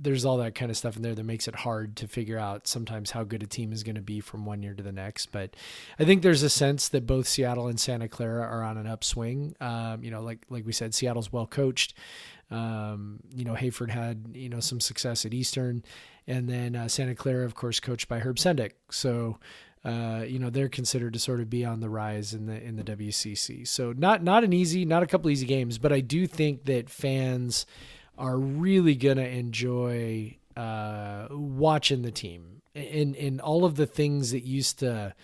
B: there's all that kind of stuff in there that makes it hard to figure out sometimes how good a team is going to be from one year to the next. But I think there's a sense that both Seattle and Santa Clara are on an upswing. Um, you know, like like we said, Seattle's well coached. Um, you know, Hayford had you know some success at Eastern, and then uh, Santa Clara, of course, coached by Herb Sendek. So uh, you know they're considered to sort of be on the rise in the in the WCC. So not not an easy, not a couple easy games, but I do think that fans are really gonna enjoy uh, watching the team and and all of the things that used to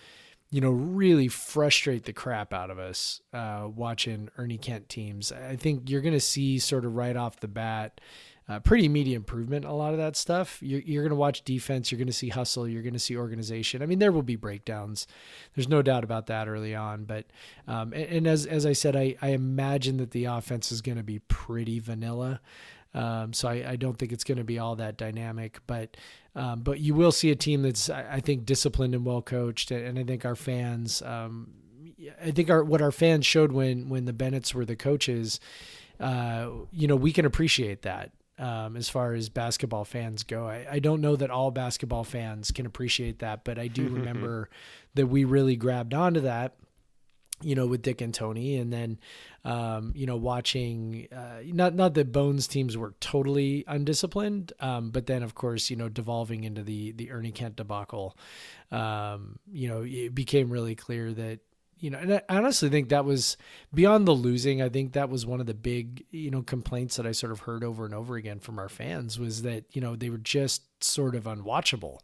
B: you know really frustrate the crap out of us uh, watching Ernie Kent teams. I think you're gonna see sort of right off the bat uh, pretty immediate improvement a lot of that stuff. You're, you're going to watch defense. You're going to see hustle. You're going to see organization. I mean, there will be breakdowns. There's no doubt about that early on. But um, and, and as as I said, I, I imagine that the offense is going to be pretty vanilla. Um, so I, I don't think it's going to be all that dynamic. But um, but you will see a team that's I, I think disciplined and well coached. And, and I think our fans. Um, I think our what our fans showed when when the Bennett's were the coaches. Uh, you know, we can appreciate that um, as far as basketball fans go. I, I don't know that all basketball fans can appreciate that, but I do remember that we really grabbed onto that. You know, with Dick and Tony, and then, um, you know, watching uh, not not that Bone's teams were totally undisciplined, um, but then of course, you know, devolving into the the Ernie Kent debacle, um, you know, it became really clear that you know, and I honestly think that was beyond the losing. I think that was one of the big, you know, complaints that I sort of heard over and over again from our fans was that you know they were just sort of unwatchable.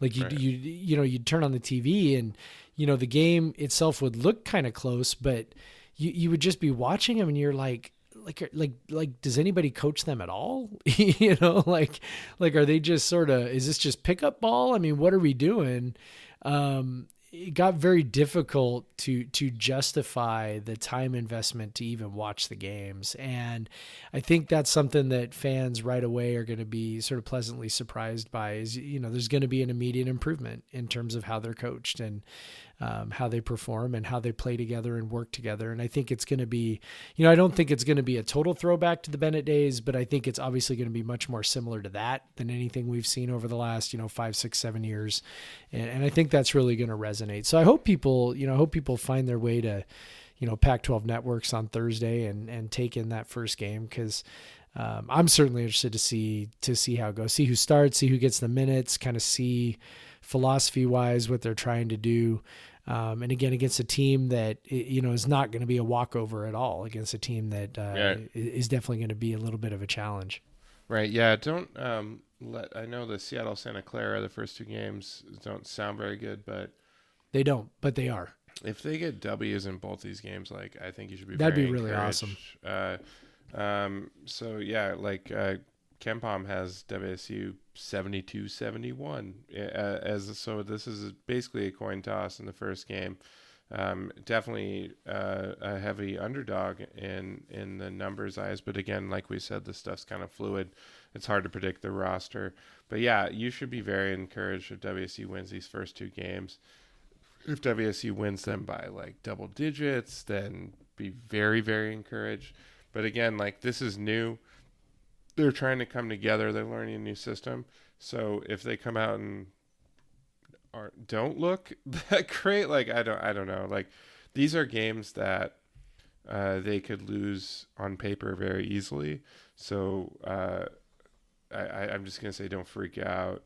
B: Like you,
A: Right.
B: you, you know, you'd turn on the TV and you know the game itself would look kind of close, but you you would just be watching them and you're like. Like, like, like, does anybody coach them at all? you know, like, like, are they just sort of, is this just pickup ball? I mean, what are we doing? Um, it got very difficult to to justify the time investment to even watch the games. And i think that's something that fans right away are going to be sort of pleasantly surprised by is you know there's going to be an immediate improvement in terms of how they're coached. And um, how they perform and how they play together and work together and i think it's going to be you know i don't think it's going to be a total throwback to the bennett days but i think it's obviously going to be much more similar to that than anything we've seen over the last you know five six seven years and, and I think that's really going to resonate. So I hope people, you know, I hope people find their way to, you know, Pac-12 networks on Thursday and and take in that first game because um, I'm certainly interested to see to see how it goes, see who starts, see who gets the minutes, kind of see philosophy wise what they're trying to do. Um, and again, against a team that you know is not going to be a walkover at all, against a team that uh,
A: Yeah.
B: is definitely going to be a little bit of a challenge.
A: Right. Yeah. Don't um, let. I know the Seattle Santa Clara, the first two games don't sound very good, but
B: They don't, but they are.
A: if they get W's in both these games, like I think you should be.
B: That'd
A: very
B: be really awesome.
A: Uh, um. So yeah, like uh, KenPom has WSU 72-71 uh, as so. This is basically a coin toss in the first game. Um, definitely uh, a heavy underdog in in the numbers eyes, but again, like we said, this stuff's kind of fluid. It's hard to predict the roster, but yeah, you should be very encouraged if WSU wins these first two games. If WSU wins them by like double digits, then be very very encouraged. But again, like this is new. They're trying to come together. They're learning a new system. So if they come out and are don't look that great. Like I don't I don't know. Like these are games that uh, they could lose on paper very easily. So uh, I, I'm just gonna say don't freak out.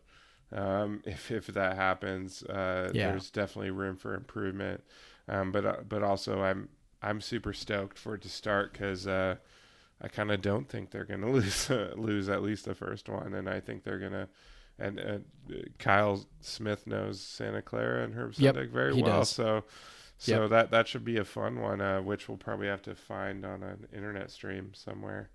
A: Um, if if that happens, uh,
B: Yeah.
A: there's definitely room for improvement. Um, but uh, but also I'm I'm super stoked for it to start because uh, I kind of don't think they're gonna lose uh, lose at least the first one, and I think they're gonna. And uh, Kyle Smith knows Santa Clara and Herb
B: Yep,
A: Sendek very well,
B: does.
A: so so that that should be a fun one, uh, which we'll probably have to find on an internet stream somewhere.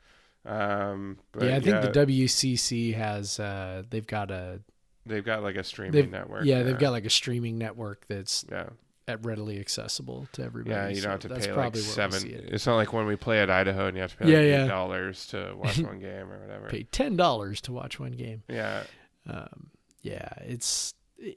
A: Um, but
B: yeah, I think the WCC has uh, they've got a
A: they've got like a streaming network.
B: yeah they've got like a streaming network that's
A: yeah.
B: At readily accessible to everybody.
A: Yeah, you don't have to pay like
B: probably where we'll
A: seven.
B: it.
A: It's not like when we play at Idaho and you have to pay
B: Yeah,
A: like
B: yeah.
A: eight dollars to watch one game or whatever.
B: Pay ten dollars to watch one game.
A: Yeah,
B: Um, yeah, it's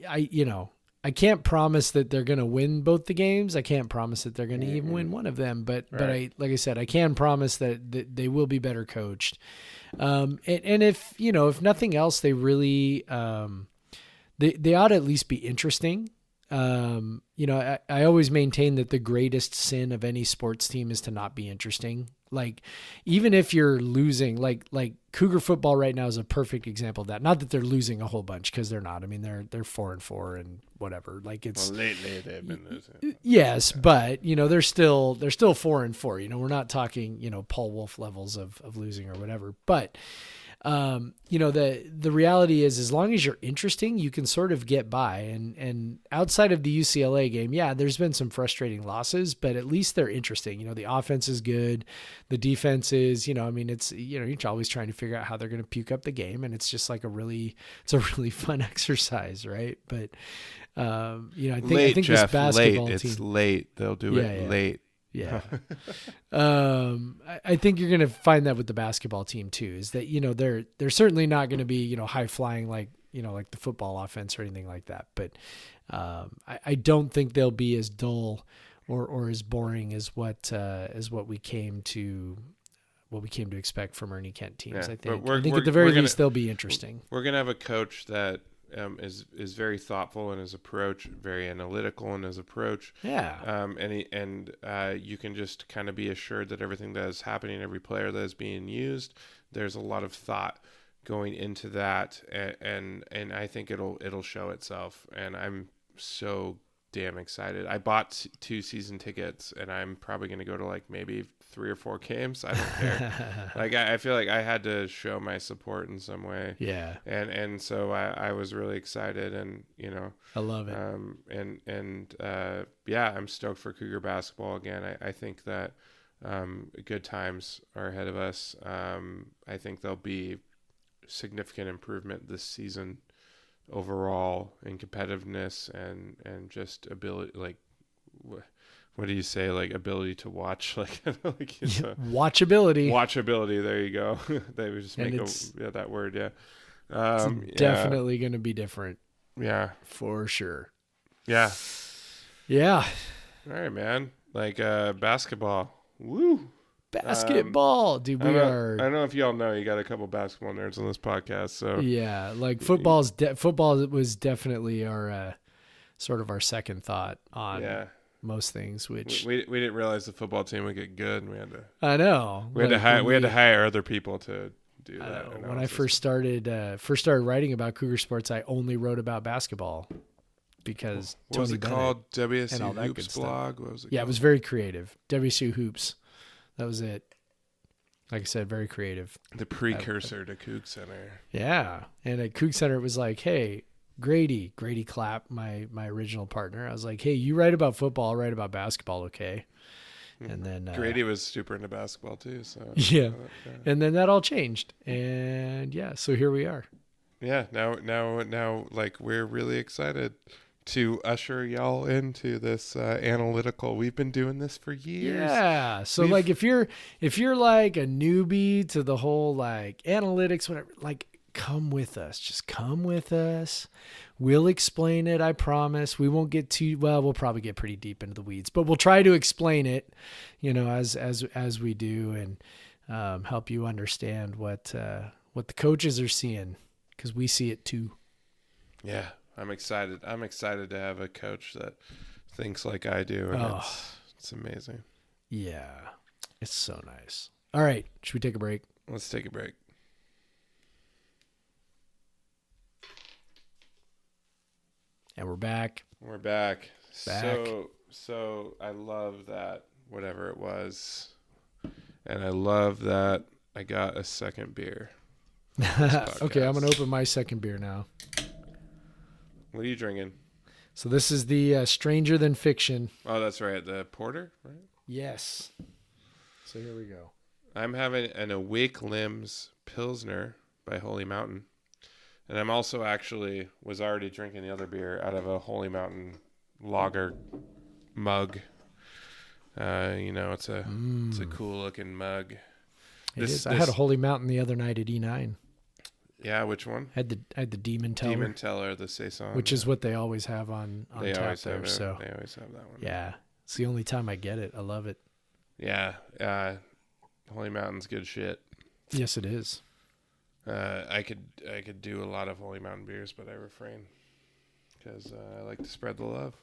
B: I you know I can't promise that they're going to win both the games. I can't promise that they're going to even win one of them. But but I like I said, I can promise that, that they will be better coached. Um, and, and if you know if nothing else, they really um, they they ought to at least be interesting. Um, you know, I, I always maintain that the greatest sin of any sports team is to not be interesting. Like, even if you're losing, like like Cougar football right now is a perfect example of that. Not that they're losing a whole bunch because they're not. I mean, they're they're four and four and whatever. Like it's
A: well, lately they've been losing.
B: yes, but you know they're still they're still four and four. You know, we're not talking you know Paul Wulff levels of of losing or whatever. But um, you know the the reality is, as long as you're interesting, you can sort of get by. And and outside of the UCLA game, yeah, there's been some frustrating losses, but at least they're interesting. You know, the offense is good, the defense is. You know, I mean, it's you know you're always trying to figure out how they're going to puke up the game, and it's just like a really it's a really fun exercise, right? But um, you know, I think
A: late,
B: I think
A: Jeff.
B: this basketball
A: late.
B: team.
A: It's late. They'll do
B: Yeah,
A: it
B: yeah.
A: late.
B: Yeah. um, I, I think you're going to find that with the basketball team too. Is that you know they're they're certainly not going to be you know high flying like you know like the football offense or anything like that. But um, I, I don't think they'll be as dull or or as boring as what uh, as what we came to what we came to expect from Ernie Kent teams.
A: Yeah,
B: I think. I think at the very
A: gonna-
B: least they'll be interesting.
A: We're gonna have a coach that um, is is very thoughtful in his approach, very analytical in his approach.
B: Yeah.
A: um, and he, and uh, you can just kind of be assured that everything that is happening, every player that is being used, there's a lot of thought going into that, and and, and I think it'll it'll show itself, and I'm so damn excited. I bought two season tickets, and I'm probably gonna go to like maybe three or four games. I don't care. like I, I feel like I had to show my support in some way.
B: yeah.
A: And and so I, I was really excited, and you know,
B: I love it.
A: um, and and uh, yeah, I'm stoked for Cougar basketball again. I, I think that um, good times are ahead of us. Um, I think there'll be significant improvement this season overall in competitiveness and and just ability like what do you say like ability to watch like like it's a-
B: Watchability.
A: watchability there you go they would just make a, yeah, that word yeah um yeah,
B: definitely going to be different
A: yeah
B: for sure.
A: yeah
B: Yeah.
A: All right, man. Like uh basketball. Woo.
B: Basketball, dude. We
A: don't,
B: are.
A: I don't know if y'all know you got a couple basketball nerds on this podcast, so
B: Yeah, like football's de- football was definitely our uh, sort of our second thought on
A: yeah.
B: Most things. Which
A: we we didn't realize the football team would get good and we had to
B: I know
A: we had to hire
B: when
A: we had to hire other people to do
B: I
A: that.
B: know, when I first started uh, first started writing about Cougar sports, I only wrote about basketball because
A: what was it
B: Bennett-
A: called? WSU Hoops blog? What was it?
B: Yeah, it was very creative. WSU hoops, that was it. Like I said, very creative.
A: the precursor to CougCenter.
B: Yeah, and at CougCenter, it was like, hey, Grady, Grady Clapp, my my original partner. I was like, hey, you write about football, I'll write about basketball, okay? And then uh,
A: Grady was super into basketball too, so
B: Yeah.
A: uh,
B: and then that all changed, and yeah, so here we are.
A: Yeah, now now now like we're really excited to usher y'all into this uh, analytical. We've been doing this for years.
B: Yeah. So
A: We've-
B: like if you're if you're like a newbie to the whole like analytics, whatever, like come with us. Just come with us. We'll explain it, I promise. We won't get too well, we'll probably get pretty deep into the weeds, but we'll try to explain it, you know, as as as we do and um, help you understand what uh what the coaches are seeing because we see it too.
A: Yeah, I'm excited. I'm excited to have a coach that thinks like I do, and
B: Oh.
A: it's it's amazing.
B: Yeah. It's so nice. All right. Should we take a break?
A: Let's take a break.
B: And we're back.
A: We're back.
B: Back.
A: So so I love that whatever it was, and I love that I got a second beer.
B: okay, I'm going to open my second beer now.
A: What are you drinking?
B: So this is the uh, Stranger Than Fiction.
A: Oh, that's right, the porter. Right.
B: Yes. So here we go.
A: I'm having an Awake Limbs Pilsner by Holy Mountain. And I'm also actually was already drinking the other beer out of a Holy Mountain lager mug. Uh, you know, it's a it's a cool looking mug.
B: It
A: This-
B: is. I had a Holy Mountain the other night at E9.
A: Yeah, which one?
B: had the I had the Demon Teller,
A: Demon Teller, the saison.
B: which is what they always have on on
A: they
B: tap there.
A: it.
B: So
A: They always have that one.
B: yeah, it's the only time I get it. I love it.
A: Yeah. Uh, Holy Mountain's good shit.
B: Yes, it is.
A: Uh, I could I could do a lot of Holy Mountain beers, but I refrain because uh, I like to spread the love.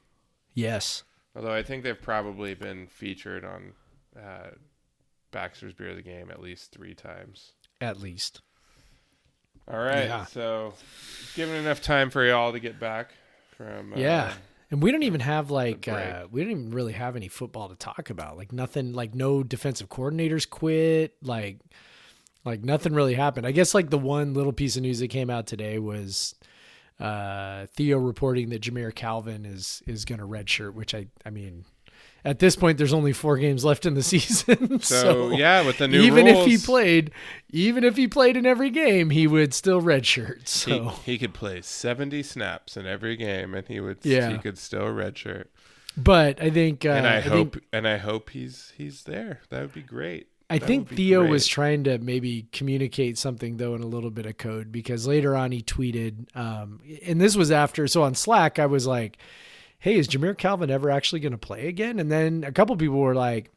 B: Yes.
A: Although I think they've probably been featured on uh, Baxter's Beer of the Game at least three times.
B: At least.
A: All right,
B: Yeah.
A: so given enough time for y'all to get back from uh,
B: Yeah. And we don't even have like uh, we don't even really have any football to talk about. Like nothing like no defensive coordinators quit. Like like nothing really happened. I guess like the one little piece of news that came out today was uh Theo reporting that Jamire Calvin is is gonna redshirt, which I I mean at this point there's only four games left in the season.
A: So,
B: So,
A: yeah, with the new
B: even if he played even if he played in every game, he would still redshirt. So
A: he could play seventy snaps in every game, and he would
B: Yeah.
A: he could still redshirt.
B: but I think uh,
A: and I,
B: think-
A: hope and I hope he's he's there. That would be great.
B: I
A: That
B: think Theo was trying to maybe communicate something though in a little bit of code because later on he tweeted, um, and this was after. So on Slack, I was like, "Hey, is Jamire Calvin ever actually going to play again?" And then a couple people were like,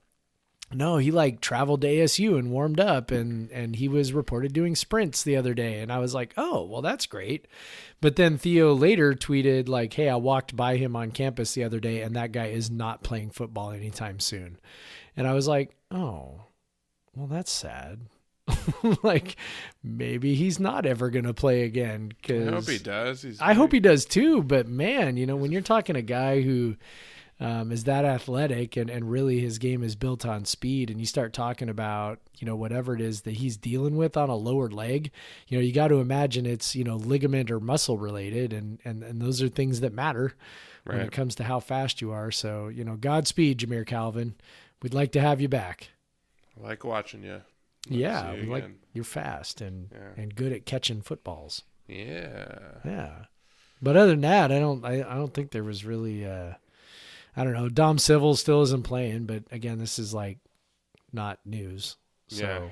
B: "No, he like traveled to ASU and warmed up, and and he was reported doing sprints the other day." And I was like, "Oh, well, that's great." But then Theo later tweeted like, "Hey, I walked by him on campus the other day, and that guy is not playing football anytime soon." And I was like, "Oh." Well that's sad. Like maybe he's not ever gonna play again Cause
A: I hope he does. He's
B: I hope he does too but man you know when you're talking a guy who um, is that athletic and, and really his game is built on speed and you start talking about you know whatever it is that he's dealing with on a lower leg you know you got to imagine it's you know ligament or muscle related and and, and those are things that matter when it comes to how fast you are. So you know godspeed jamire calvin. We'd like to have you back
A: I like watching you.
B: yeah,
A: you
B: like you're fast and
A: Yeah.
B: and good at catching footballs.
A: Yeah.
B: Yeah, but other than that, I don't I, I don't think there was really uh, I don't know. Dom Civil still isn't playing, but again, this is like not news. So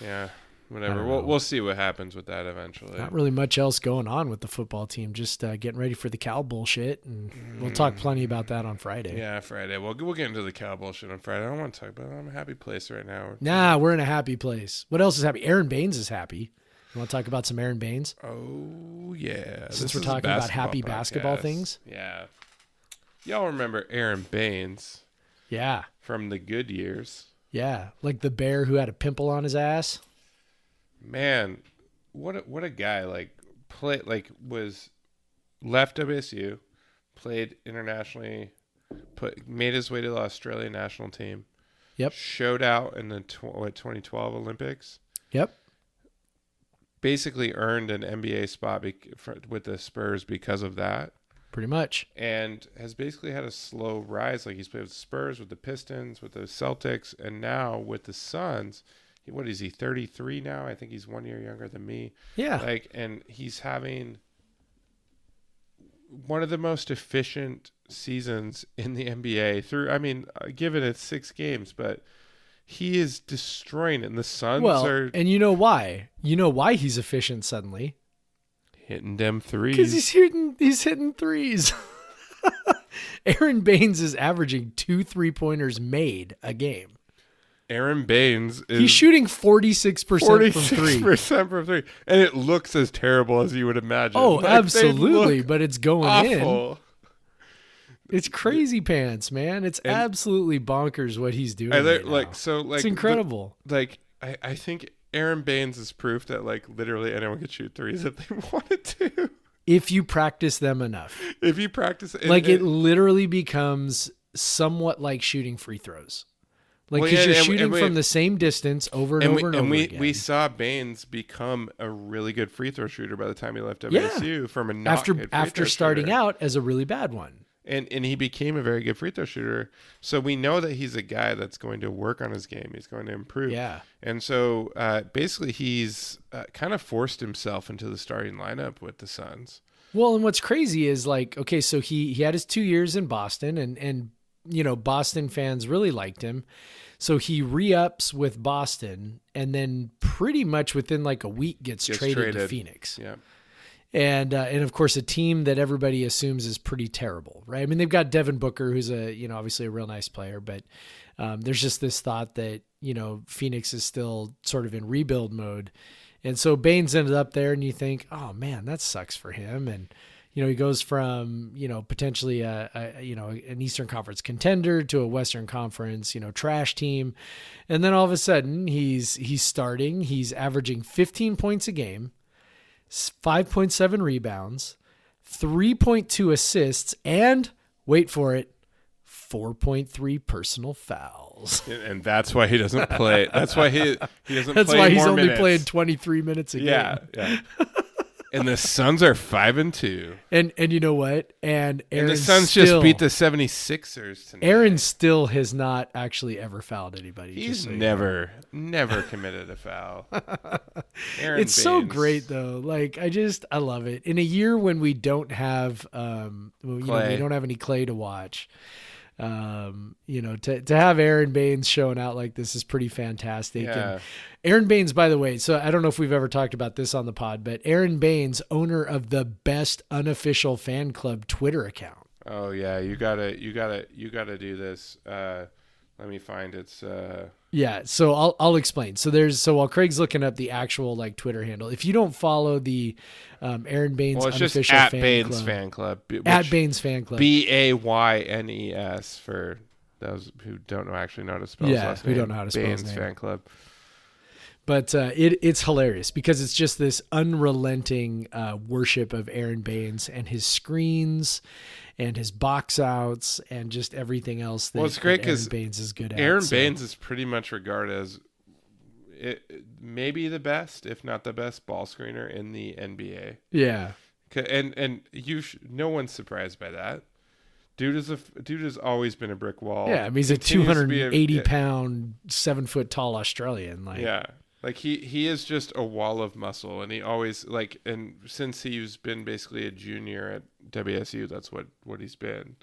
A: Yeah. Yeah. Whatever. We'll we'll see what happens with that eventually.
B: not really much else going on with the football team. Just uh, getting ready for the cow bullshit, and we'll talk plenty about that on Friday.
A: Mm. Yeah, Friday. We'll we'll get into the cow bullshit on Friday. I don't want to talk about it. I'm a happy place right now.
B: Nah, we're in a happy place. What else is happy? Aron Baynes is happy. You want to talk about some Aron Baynes?
A: Oh yeah.
B: Since
A: This
B: we're talking about happy
A: podcast.
B: basketball things?
A: Yeah. Y'all remember Aron Baynes
B: Yeah,
A: from the good years?
B: yeah, like the bear who had a pimple on his ass.
A: Man, what a, what a guy! Like play like was left WSU, played internationally, put made his way to the Australian national team.
B: Yep.
A: Showed out in the tw- what 2012 Olympics.
B: Yep.
A: Basically earned an NBA spot bec- for, with the Spurs because of that,
B: Pretty much.
A: and has basically had a slow rise. Like he's played with the Spurs, with the Pistons, with the Celtics, and now with the Suns. What is he? 33 now. I think he's one year younger than me.
B: Yeah.
A: like and he's having one of the most efficient seasons in the NBA through I mean uh, given it's 6 games but he is destroying it and the Suns
B: well,
A: are
B: and you know why? You know why he's efficient suddenly?
A: hitting them threes Because
B: he's hitting he's hitting threes. Aron Baynes is averaging two three pointers made a game.
A: Aron Baynes is
B: He's shooting 46% from
A: forty-six
B: three.
A: percent from three, and it looks as terrible as you would imagine.
B: Oh,
A: Like,
B: absolutely, but it's going in. It's crazy pants, man. It's
A: And-
B: absolutely bonkers what he's doing.
A: And
B: right
A: like so, like
B: it's
A: the-
B: incredible.
A: like I, I think Aron Baynes is proof that like literally anyone could shoot threes if they wanted to.
B: if you practice them enough.
A: If you practice, and-
B: like it literally becomes somewhat like shooting free throws. Like
A: Well,
B: because
A: yeah,
B: you're shooting
A: we-
B: from the same distance over and,
A: and
B: over
A: we
B: and,
A: and
B: over
A: we,
B: again.
A: we saw Baynes become a really good free throw shooter by the time he left WSU from a not
B: after after starting
A: shooter.
B: out as a really bad one.
A: and and he became a very good free throw shooter. So we know that he's a guy that's going to work on his game. He's going to improve.
B: Yeah.
A: And so uh, basically, he's uh, kind of forced himself into the starting lineup with the Suns.
B: Well, and what's crazy is like, okay, so he he had his two years in Boston, and and you know Boston fans really liked him, so he re-ups with Boston, and then pretty much within like a week gets,
A: Gets
B: traded, to. Phoenix,
A: Yeah.
B: and uh, and of course a team that everybody assumes is pretty terrible, right? I mean they've got Devin Booker, who's a you know obviously a real nice player, but um, there's just this thought that you know Phoenix is still sort of in rebuild mode. And so Baynes ended up there, and you think, oh man, that sucks for him. And you know, he goes from you know potentially a, a you know an Eastern Conference contender to a Western Conference you know trash team, and then all of a sudden he's he's starting. He's averaging 15 points a game, 5.7 rebounds, 3.2 assists, and wait for it, 4.3 personal fouls.
A: And, that's why he doesn't play. That's why he he doesn't. Play.
B: That's why he's only
A: minutes.
B: playing 23 minutes a
A: Yeah,
B: game.
A: yeah. and the Suns are five and two.
B: And and you know what? And Aron
A: And the Suns
B: still,
A: just beat the 76ers tonight.
B: Aron still has not actually ever fouled anybody.
A: He's
B: so you know.
A: never, never committed a foul. Aron
B: It's so great though. Like I just I love it. In a year when we don't have um you know, we don't have any Klay to watch. Um, you know, to to have Aron Baynes showing out like this is pretty fantastic.
A: Yeah.
B: And Aron Baynes, by the way, so I don't know if we've ever talked about this on the pod, but Aron Baynes, owner of the best unofficial fan club Twitter account.
A: Oh yeah, you gotta, you gotta, you gotta do this. Uh, let me find it's. Uh,
B: Yeah, so I'll I'll explain. So there's so while Craig's looking up the actual like Twitter handle, if you don't follow the um, Aron Baynes
A: well, it's just
B: unofficial
A: at
B: fan
A: Baynes
B: club,
A: fan club.
B: at Baynes fan club,
A: B A Y N E S for those who don't know actually know how to spell his
B: Yeah,
A: last
B: who don't know how to spell his
A: Baynes
B: name.
A: fan club.
B: But uh, it it's hilarious because it's just this unrelenting uh, worship of Aron Baynes and his screens and his box outs and just everything else. That,
A: Well, it's great because
B: Baynes is good at.
A: Aron
B: so-
A: Baynes is pretty much regarded as it, maybe the best, if not the best, ball screener in the NBA.
B: Yeah,
A: And and you, sh- no one's surprised by that. Dude is a dude has always been a brick wall.
B: yeah. I mean, he's
A: Continues a-
B: two
A: hundred eighty
B: pound, seven foot tall Australian. Like,
A: Yeah. Like he he is just a wall of muscle and he always like and since he's been basically a junior at WSU that's what what he's been.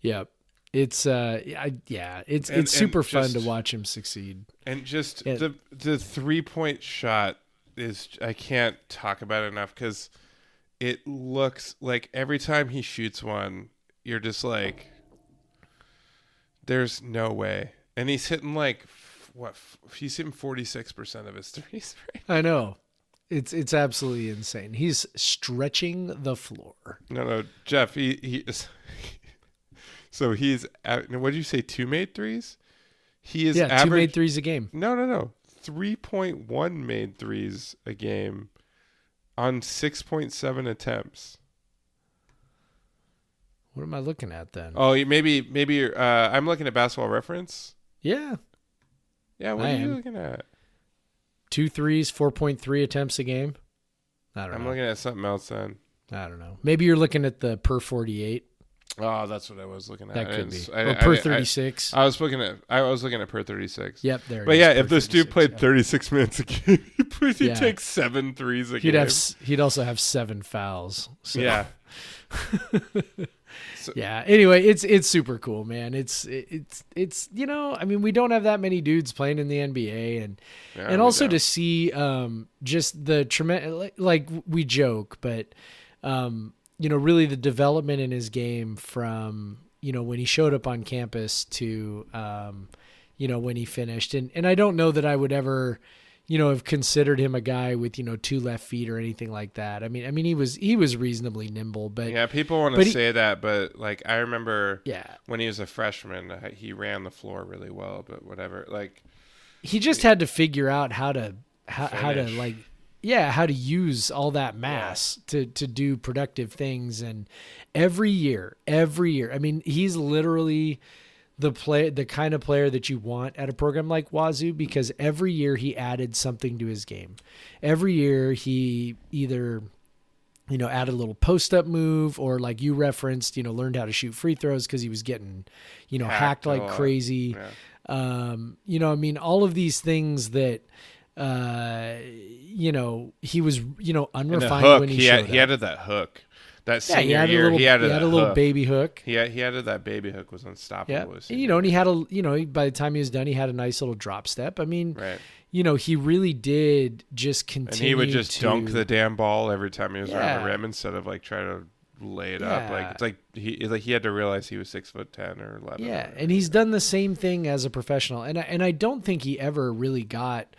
B: Yep. It's uh I, yeah, it's
A: And-
B: it's super
A: and
B: fun
A: just-
B: to watch him succeed.
A: And just
B: Yeah.
A: the the three-point shot is I can't talk about it enough cuz it looks like every time he shoots one you're just like there's no way. And he's hitting like what f- he's hitting 46% of his threes right
B: I know. It's it's absolutely insane. He's stretching the floor.
A: No, no, Jeff. He he is. so he's. At, what did you say? Two made threes. He is
B: yeah, two made threes a game.
A: No, no, no. Three point one made threes a game, on six point seven attempts.
B: What am I looking at then?
A: Oh, maybe maybe you're, uh, I'm looking at Basketball Reference.
B: Yeah.
A: Yeah, what
B: I
A: are you
B: am.
A: looking at?
B: Two threes, four point three attempts a game. I don't
A: I'm
B: know.
A: looking at something else then.
B: I don't know. Maybe you're looking at the per forty eight.
A: Oh, that's what I was looking at.
B: That
A: I
B: could
A: didn't
B: be.
A: I-
B: or
A: I-
B: per
A: I-
B: thirty six.
A: I was looking at. I was looking at per thirty six.
B: Yep, there. it
A: But
B: is,
A: yeah,
B: per
A: if this dude
B: 36,
A: played
B: yeah.
A: 36 minutes a game, he he'd
B: Yeah.
A: take seven threes a
B: He'd
A: game.
B: have s- he'd also have seven fouls. So.
A: yeah.
B: yeah anyway it's it's super cool man it's it's it's you know i mean we don't have that many dudes playing in the nba and
A: Yeah,
B: and also
A: don't.
B: to see um just the tremendous like, like we joke but um you know really the development in his game from you know when he showed up on campus to um you know, when he finished. And and I don't know that I would ever, you know, have considered him a guy with you know two left feet or anything like that. I mean, I mean he was he was reasonably nimble, but
A: Yeah, people want to
B: he-
A: say that, but like I remember
B: yeah,
A: when he was a freshman, uh, he ran the floor really well. But whatever, like
B: he just had to figure out how to how, how to like yeah how to use all that mass to to do productive things and every year every year i mean he's literally the play the kind of player that you want at a program like wazoo because every year he added something to his game every year he either you know added a little post up move or like you referenced you know learned how to shoot free throws because he was getting you know
A: Hacked
B: hacked like crazy
A: yeah.
B: um you know i mean all of these things that uh you know he was you know unrefined
A: hook,
B: when he,
A: he, had, he added that hook. That
B: yeah,
A: senior
B: he had a
A: year,
B: little,
A: he added
B: he had a little
A: hook.
B: baby hook Yeah,
A: He had, he added that baby hook was unstoppable.
B: yeah and, you know and he had a you know by the time he was done he had a nice little drop step i mean
A: right,
B: you know he really did just
A: and
B: continue
A: he would just
B: to,
A: dunk the damn ball every time he was around the rim instead of like trying to lay it up. Like it's like he like he had to realize he was six foot ten or eleven.
B: Yeah,
A: or-
B: and he's done the same thing as a professional, and I, and I don't think he ever really got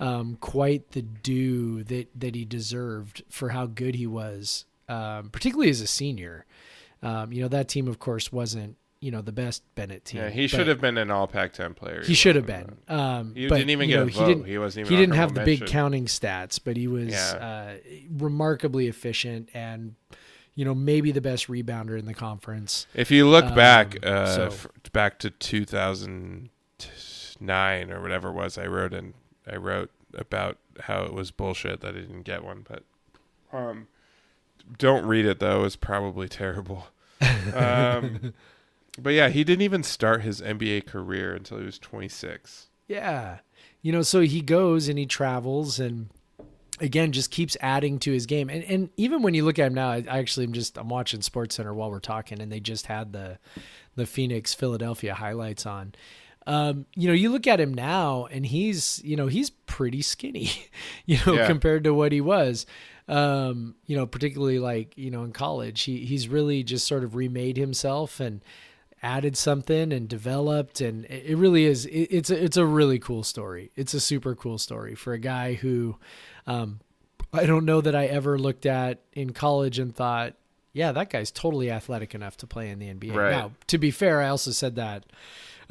B: um, quite the due that that he deserved for how good he was, um, particularly as a senior. Um, you know that team, of course, wasn't you know the best Bennett team.
A: yeah, he should have been an All Pac-10 player.
B: He should have been. Um,
A: He
B: but,
A: didn't even get
B: know,
A: a
B: he didn't-
A: He wasn't even.
B: he didn't have the big counting stats, but he was
A: Yeah.
B: uh, remarkably efficient and you know maybe the best rebounder in the conference.
A: If you look
B: Um,
A: back, uh,
B: so-
A: f- back to 2009 or whatever it was, I wrote and I wrote about how it was bullshit that I didn't get one, but um, don't read it though. It was probably terrible. Um, but yeah, he didn't even start his NBA career until he was 26.
B: Yeah. You know, so he goes and he travels and again just keeps adding to his game. And and even when you look at him now, I I actually am just I'm watching Sports Center while we're talking and they just had the the Phoenix Philadelphia highlights on. Um, you know, you look at him now and he's, you know, he's pretty skinny, you know,
A: Yeah.
B: compared to what he was. Um, you know, particularly like, you know, in college. He he's really just sort of remade himself and added something and developed and it really is it, it's a, it's a really cool story it's a super cool story for a guy who um, i don't know that i ever looked at in college and thought yeah that guy's totally athletic enough to play in the nba
A: Right.
B: now to be fair i also said that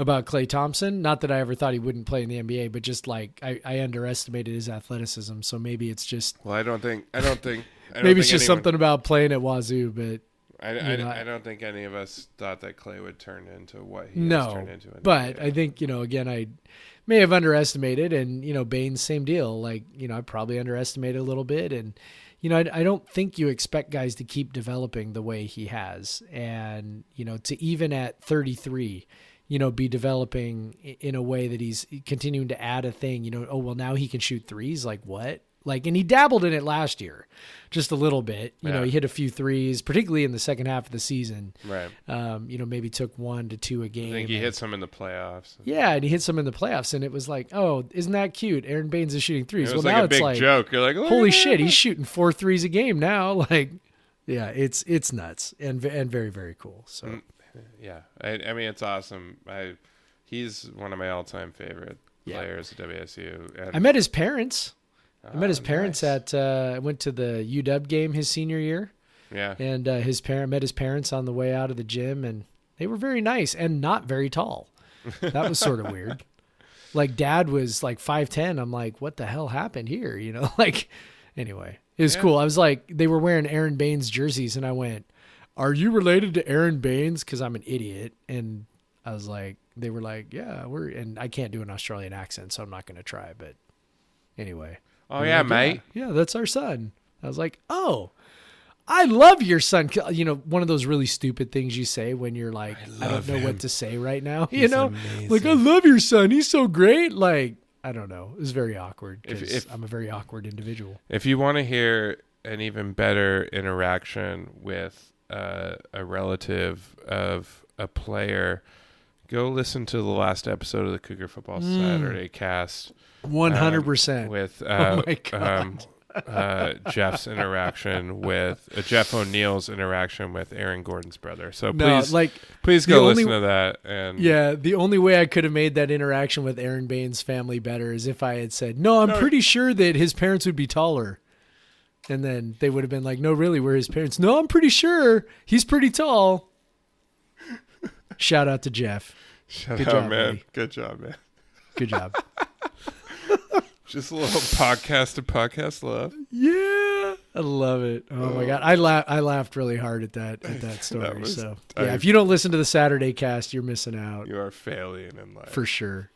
B: about klay thompson not that i ever thought he wouldn't play in the nba but just like i, I underestimated his athleticism so maybe it's just
A: Well, I don't think, I don't think, I don't
B: maybe it's just
A: anyone-
B: something about playing at wazoo but
A: I, I,
B: know,
A: I don't think any of us thought that Klay would turn into what he has
B: no,
A: turned into. in
B: but
A: NBA.
B: I think you know again I may have underestimated, and you know Baynes same deal. Like you know I probably underestimated a little bit, and you know I, I don't think you expect guys to keep developing the way he has, and you know to even at 33. You know, be developing in a way that he's continuing to add a thing. You know, oh well, now he can shoot threes. Like what? Like, and he dabbled in it last year, just a little bit. You know, he hit a few threes, particularly in the second half of the season.
A: right.
B: Um, you know, maybe took one to two a game.
A: I think he
B: and-
A: hit some in the playoffs.
B: yeah, and he hit some in the playoffs, and it was like, oh, isn't that cute? Aron Baynes is shooting threes. well,
A: like
B: now
A: a
B: it's
A: big
B: like,
A: joke. You're like,
B: holy shit, he's shooting four threes a game now. Like, yeah, it's it's nuts and and very very cool. So
A: Mm. Yeah, I, I mean it's awesome. I he's one of my all-time favorite
B: Yeah.
A: players at WSU.
B: I met his parents. I met his
A: Oh,
B: parents
A: nice.
B: at. Uh, I went to the UW game his senior year,
A: yeah.
B: and uh, his parent met his parents on the way out of the gym, and they were very nice and not very tall. That was sort of weird. Like dad was like five ten. I'm like, what the hell happened here? You know, like anyway, it was
A: Yeah.
B: cool. I was like, they were wearing Aron Baynes jerseys, and I went, "Are you related to Aron Baynes?" Because I'm an idiot, and I was like, they were like, "Yeah, we're," and I can't do an Australian accent, so I'm not going to try. But anyway,
A: Oh yeah,
B: like,
A: mate.
B: Yeah, yeah, that's our son. I was like, oh. I love your son. You know, one of those really stupid things you say when you're like, I, don't know
A: him.
B: what to say right now. you
A: He's
B: know, like I
A: amazing.
B: love your son. He's so great. Like I don't know. It was very awkward because I'm a very awkward individual.
A: If you want to hear an even better interaction with uh, a relative of a player, go listen to the last episode of the Cougar Football
B: Mm.
A: Saturday Cast
B: One hundred
A: um,
B: percent.
A: with uh,
B: Oh my God.
A: um, uh, Jeff's interaction with uh, Jeff O'Neill's interaction with Aaron Gordon's brother. So
B: No,
A: please,
B: like
A: please go
B: only-
A: listen to that. And
B: Yeah, the only way I could have made that interaction with Aron Baynes' family better is if I had said, "No, I'm
A: No.
B: pretty sure that his parents would be taller," and then they would have been like, "No, really, we're his parents." No, I'm pretty sure he's pretty tall. Shout out to Jeff.
A: shut
B: Good
A: up,
B: job,
A: man.
B: buddy.
A: Good job, man.
B: Good job.
A: Just a little podcast to podcast love.
B: yeah, I love it. Oh my god, I laugh. I laughed really hard at that at that story.
A: was-
B: so
A: I-
B: yeah, if you don't listen to the Saturday cast, you're missing out.
A: You are failing in life.
B: for sure.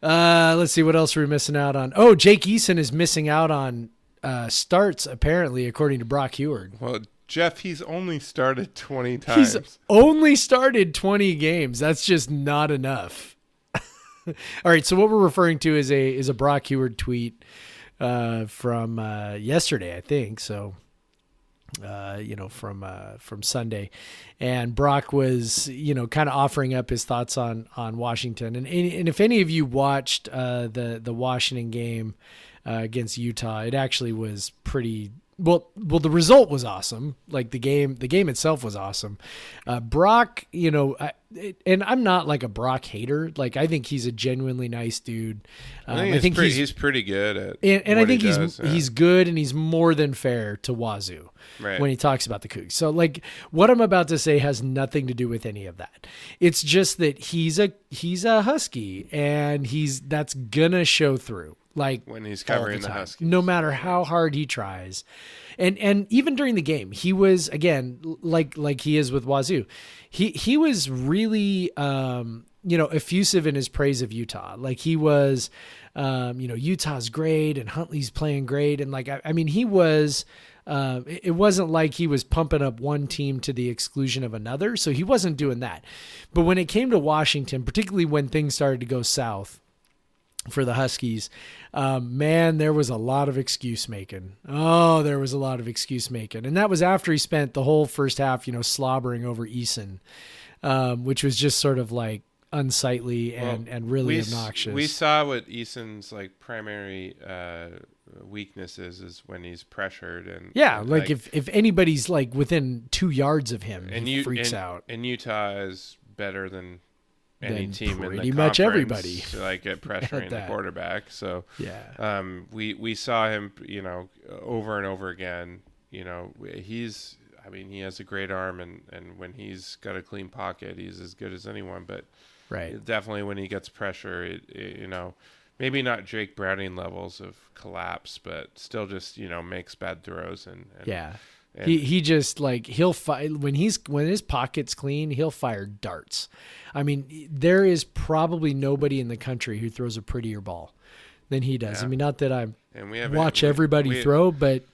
B: Uh, let's see what else we're we missing out on. Oh, Jake Eason is missing out on uh, starts apparently, according to Brock Huard.
A: well, Jeff, he's only started 20 times.
B: He's only started 20 games. That's just not enough. All right, so what we're referring to is a is a Brock Huard tweet uh, from uh, yesterday, I think. So, uh, you know, from uh, from Sunday, and Brock was you know kind of offering up his thoughts on on Washington, and and if any of you watched uh, the the Washington game uh, against Utah, it actually was pretty. Well, well, the result was awesome. Like the game, the game itself was awesome. Uh, Brock, you know, I, it, and I'm not like a Brock hater. Like I think he's a genuinely nice dude. Um,
A: I think, he's, pretty, he's, pretty good at
B: and, and I
A: what he
B: think he's
A: does, yeah.
B: he's good and he's more than fair to Wazoo
A: Right.
B: when he talks about the Cougs. So like what I'm about to say has nothing to do with any of that. It's just that he's a he's a husky and he's that's gonna show through. Like
A: when he's covering the,
B: time,
A: Huskies.
B: no matter how hard he tries. And and even during the game, he was again like like he is with Wazoo. He he was really um, you know effusive in his praise of Utah. Like he was, um, you know, Utah's great and Huntley's playing great, and like I, I mean, he was. Um, it, it wasn't like he was pumping up one team to the exclusion of another, so he wasn't doing that. But when it came to Washington, particularly when things started to go south, for the Huskies, um, man, there was a lot of excuse making. Oh, there was a lot of excuse making, and that was after he spent the whole first half, you know, slobbering over Eason, um, which was just sort of like unsightly and
A: Well,
B: and really
A: we, s-
B: obnoxious.
A: We saw what Eason's like primary uh, weakness is when he's pressured and
B: yeah,
A: and,
B: like, if if anybody's like within two yards of him,
A: and
B: he
A: you
B: freaks
A: and,
B: out.
A: And Utah is better than any team in the
B: pretty much everybody.
A: like at pressuring the quarterback. So
B: Yeah,
A: um, we we saw him, you know, over and over again. You know, he's. I mean, he has a great arm, and and when he's got a clean pocket, he's as good as anyone. But
B: right.
A: definitely when he gets pressure, it, it, you know, maybe not Jake Browning levels of collapse, but still just you know makes bad throws and, and
B: Yeah. He he just like he'll fire when he's when his pocket's clean, he'll fire darts. I mean, there is probably nobody in the country who throws a prettier ball than he does. I mean, not that I
A: and we have
B: watch
A: we-
B: everybody
A: we,
B: throw, but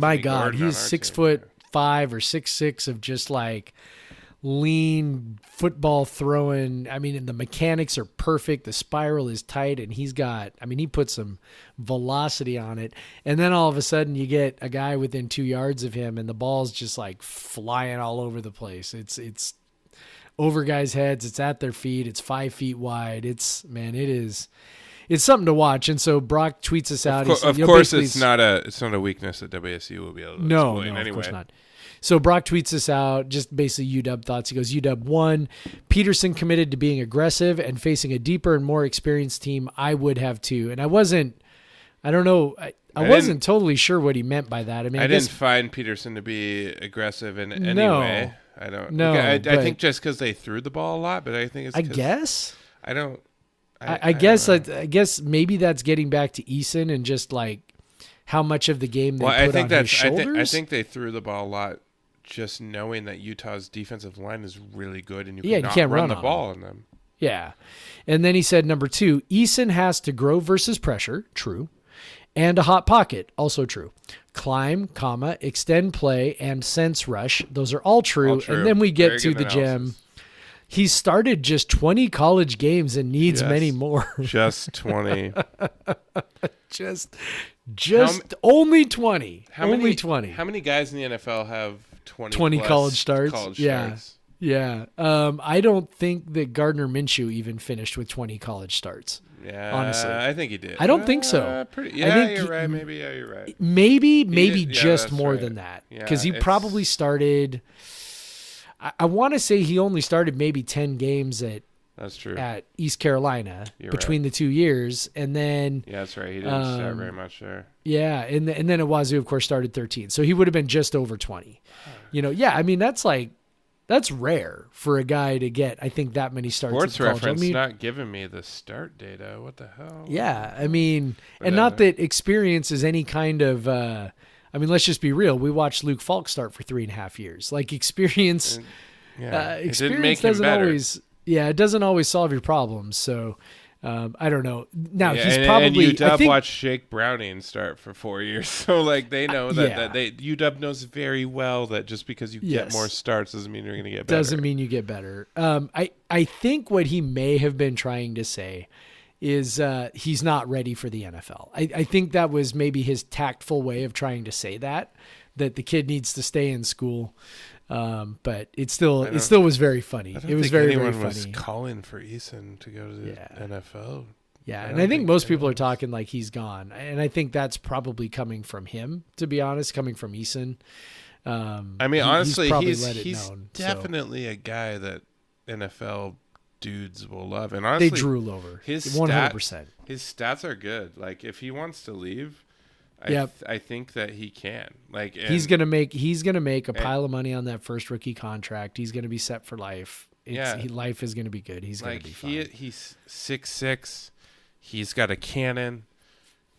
B: my God,
A: Gordon
B: he's six
A: team.
B: foot five or six six of just like lean football throwing. I mean, and the mechanics are perfect. The spiral is tight, and he's got. I mean, he put some velocity on it, and then all of a sudden you get a guy within two yards of him, and the ball's just like flying all over the place. It's it's over guys' heads. It's at their feet. It's five feet wide. It's man, it is. It's something to watch, and so Brock tweets us out.
A: Of,
B: said-
A: of course, it's not a it's not a weakness that WSU will be able to
B: no,
A: exploit
B: no,
A: anyway.
B: of course not. So Brock tweets this out, just basically UW thoughts. He goes, UW one, Petersen committed to being aggressive and facing a deeper and more experienced team. I would have too, and I wasn't. I don't know. I, I,
A: I
B: wasn't totally sure what he meant by that. I mean, I,
A: I,
B: guess
A: didn't find Petersen to be aggressive in any
B: No.
A: way. I don't.
B: No,
A: I, I think just because they threw the ball a lot, but I think it's.
B: I guess.
A: I don't.
B: I, I, guess. I, I guess maybe that's getting back to Eason and just like how much of the game they
A: well,
B: put
A: I think
B: on his
A: that's. I,
B: shoulders.
A: I think they threw the ball a lot, just knowing that Utah's defensive line is really good, and you
B: Yeah, you can't
A: run,
B: run
A: the ball on them.
B: Yeah. And then he said number two, Eason has to grow versus pressure, true. And a hot pocket, also true. Climb, comma, extend play, and sense rush. Those are all true.
A: All true.
B: And then we get
A: Very
B: to the gem.
A: analysis.
B: He started just 20 college games and needs
A: Yes.
B: many more.
A: Just twenty.
B: just just only 20.
A: How
B: only
A: many
B: 20.
A: How many guys in the NFL have twenty?
B: 20 college starts?
A: College
B: Yeah.
A: starts?
B: yeah. Um, I don't think that Gardner Minshew even finished with 20 college starts.
A: Yeah,
B: honestly.
A: I think he did.
B: I don't think so.
A: Uh, pretty,
B: I
A: yeah,
B: think
A: you're
B: he-
A: right. Maybe yeah, you're right.
B: Maybe, maybe
A: did-
B: just
A: that's
B: more
A: right.
B: than that.
A: Yeah,
B: Because he probably started. I, I want to say he only started maybe ten games at
A: That's true.
B: at East Carolina
A: You're
B: between the two years, and then
A: yeah, that's right. He didn't start
B: Um,
A: very much there.
B: yeah, and and then at Wazoo, of course, started thirteen. So he would have been just over twenty. You know, yeah. I mean, that's like that's rare for a guy to get. I think that many starts.
A: Sports reference
B: I mean,
A: not giving me the start data. What the hell?
B: Yeah, I mean,
A: But,
B: and not that experience is any kind of. uh I mean, let's just be real. We watched Luke Falk start for three and a half years. Like experience,
A: Yeah,
B: uh,
A: it didn't
B: experience doesn't
A: better.
B: always. Yeah, it doesn't always solve your problems. So, um, I don't know. Now
A: Yeah,
B: he's
A: and,
B: probably.
A: and UW
B: I think,
A: watched Jake Browning start for four years, so like they know that,
B: yeah.
A: that they UW knows very well that just because you
B: Yes.
A: get more starts doesn't mean you're going to get better.
B: doesn't mean you get better. Um, I I think what he may have been trying to say is uh, he's not ready for the NFL. I, I think that was maybe his tactful way of trying to say that that the kid needs to stay in school. Um, but it still it still was very funny. It was very very
A: anyone was
B: funny.
A: calling for Eason to go to the
B: Yeah.
A: NFL.
B: Yeah,
A: I
B: and I think
A: think
B: most people are talking like he's gone, and I think that's probably coming from him. To be honest, coming from Eason. Um,
A: I mean,
B: he-
A: honestly, he's
B: let it
A: he's
B: known, so
A: definitely a guy that NFL dudes will love, and honestly, they
B: drool over
A: his
B: one hundred percent.
A: his stats are good. Like if he wants to leave, I
B: Yep.
A: th- I think that he can. Like
B: He's gonna make he's gonna make a
A: and-
B: pile of money on that first rookie contract. He's gonna be set for life. It's,
A: Yeah.
B: he, life is gonna be good. He's gonna be fine.
A: he he's six six. He's got a cannon,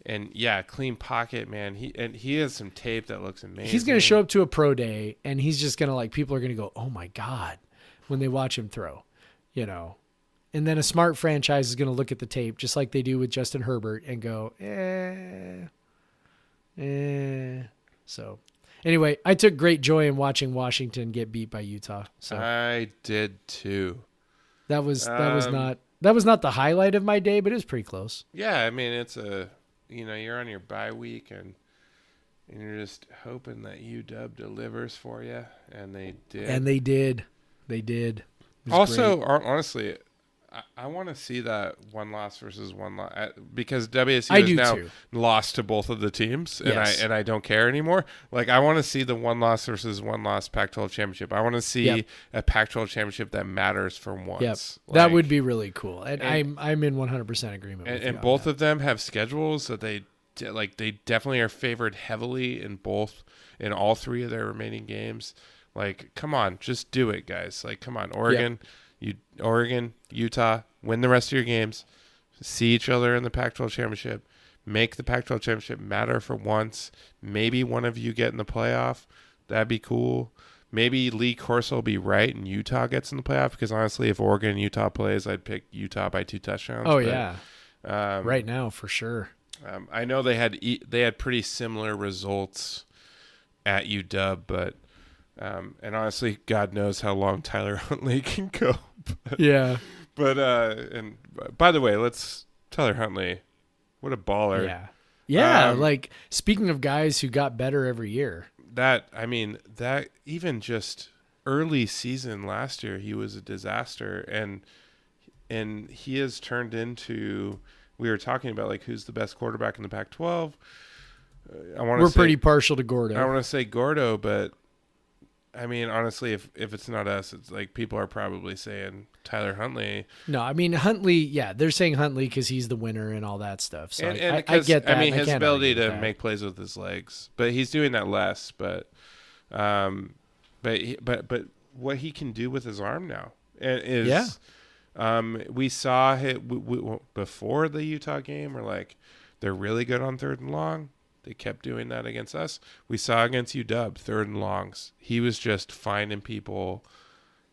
A: and yeah, clean pocket, man. He and he has some tape that looks amazing.
B: he's gonna show up to a pro day, and he's just gonna like people are gonna go, "Oh my god," when they watch him throw, you know. And then a smart franchise is gonna look at the tape just like they do with Justin Herbert and go, "Eh, eh." So, anyway, I took great joy in watching Washington get beat by Utah. So
A: I did too.
B: that was that was
A: Um,
B: not that was not the highlight of my day, but it was pretty close.
A: Yeah, I mean it's a you know you're on your bye week and and you're just hoping that UW delivers for you, and they did.
B: And they did. They did.
A: Also,
B: great.
A: honestly, I, I want to see that one loss versus one loss because WSU
B: I
A: is now
B: too.
A: lost to both of the teams, and
B: Yes.
A: I and I don't care anymore. Like I want to see the one loss versus one loss Pac-12 championship. I want to see
B: Yep.
A: a Pac-12 championship that matters for once.
B: Yep. that would be really cool. And,
A: and-
B: I'm I'm in 100% agreement
A: and, and both
B: that.
A: of them have schedules that they like they definitely are favored heavily in both in all three of their remaining games like come on just do it guys like come on oregon you oregon utah win the rest of your games see each other in the pac 12 championship make the pac 12 championship matter for once maybe one of you get in the playoff that'd be cool maybe lee corso will be right and utah gets in the playoff because honestly if oregon and utah plays i'd pick utah by two touchdowns
B: Oh
A: but-
B: yeah.
A: um,
B: right now for sure.
A: um, I know they had e- they had pretty similar results at UW, but um, and honestly, God knows how long Tyler Huntley can go.
B: Yeah.
A: But uh, and by the way, let's Tyler Huntley, what a baller!
B: Yeah. Yeah,
A: Um,
B: like speaking of guys who got better every year.
A: That I mean that even just early season last year, he was a disaster, and and he has turned into. We were talking about like who's the best quarterback in the Pac-12. Uh, I want to
B: We're
A: say,
B: pretty partial to Gordo.
A: I want to say Gordo, but I mean, honestly, if if it's not us, it's like people are probably saying Tyler Huntley.
B: no, I mean Huntley. Yeah, they're saying Huntley because he's the winner and all that stuff. So
A: and,
B: I,
A: and
B: I, I get that.
A: I mean, his
B: can't
A: ability to make plays with his legs, but he's doing that less. But, um, but he, but but what he can do with his arm now i- is
B: Yeah.
A: Um, we saw it w- w- before the Utah game. We're like, they're really good on third and long. They kept doing that against us. We saw against UW third and longs. He was just finding people,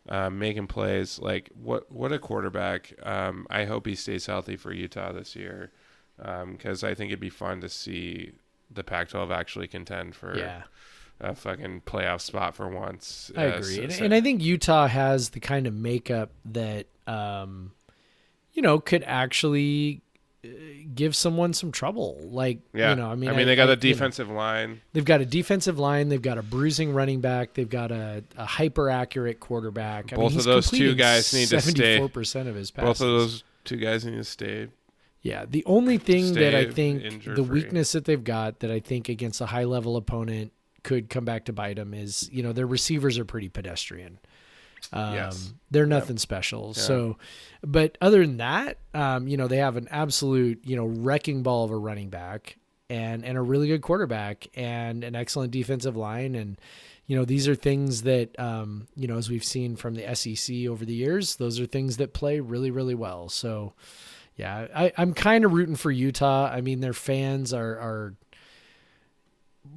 A: uh, making plays. Like what? What a quarterback! Um, I hope he stays healthy for Utah this year, because I think it'd be fun to see the Pac-12 actually contend for
B: Yeah,
A: a fucking playoff spot for once.
B: I
A: Uh,
B: agree,
A: so-
B: and,
A: so-
B: and I think Utah has the kind of makeup that, um, you know, could actually give someone some trouble. Like,
A: yeah,
B: you know, I mean, I mean, I,
A: they got
B: I-
A: a
B: you know,
A: defensive line.
B: They've got a defensive line. They've got a bruising running back. They've got a, a hyper accurate quarterback. I
A: Both
B: mean,
A: of those two guys need to stay.
B: 74% of his passes.
A: Both of those two guys need to stay
B: Yeah, the only thing that I think
A: injured
B: the weakness that they've got that I think against a high level opponent could come back to bite them is you know their receivers are pretty pedestrian. Um,
A: Yes.
B: they're nothing special. So, but other than that, um, you know they have an absolute you know wrecking ball of a running back and and a really good quarterback and an excellent defensive line. And you know these are things that um, you know as we've seen from the SEC over the years those are things that play really really well. So yeah I, I'm kind of rooting for Utah. I mean their fans are are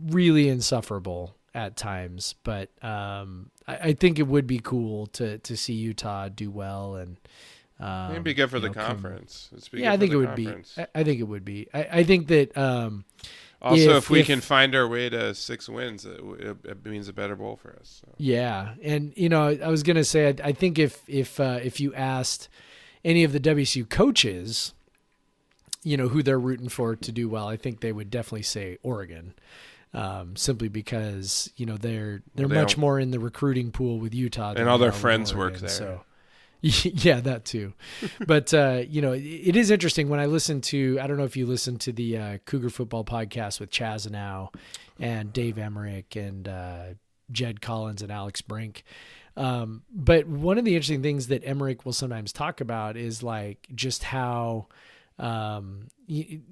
B: really insufferable at times but um, I, I think it would be cool to to see Utah do well and um,
A: It'd be good for the
B: know,
A: conference.
B: Yeah, I think it would
A: conference.
B: be. I, I think it would be. I, I think that um,
A: Also,
B: if-
A: if, we
B: if-
A: can find our way to six wins, it, it, it means a better bowl for us. So.
B: Yeah, and you know, I was gonna say, I, I think if if uh, if you asked any of the WSU coaches, you know, who they're rooting for to do well, I think they would definitely say Oregon, um, simply because you know they're they're
A: they
B: much more in the recruiting pool with Utah, than
A: And all their friends work there.
B: So. Yeah, that too. but uh, you know, it, it is interesting when I listen to. I don't know if you listen to the uh, Cougar Football podcast with Chaz Now and Dave Emerick and uh, Jed Collins and Alex Brink. Um, but one of the interesting things that Emerick will sometimes talk about is like just how, um,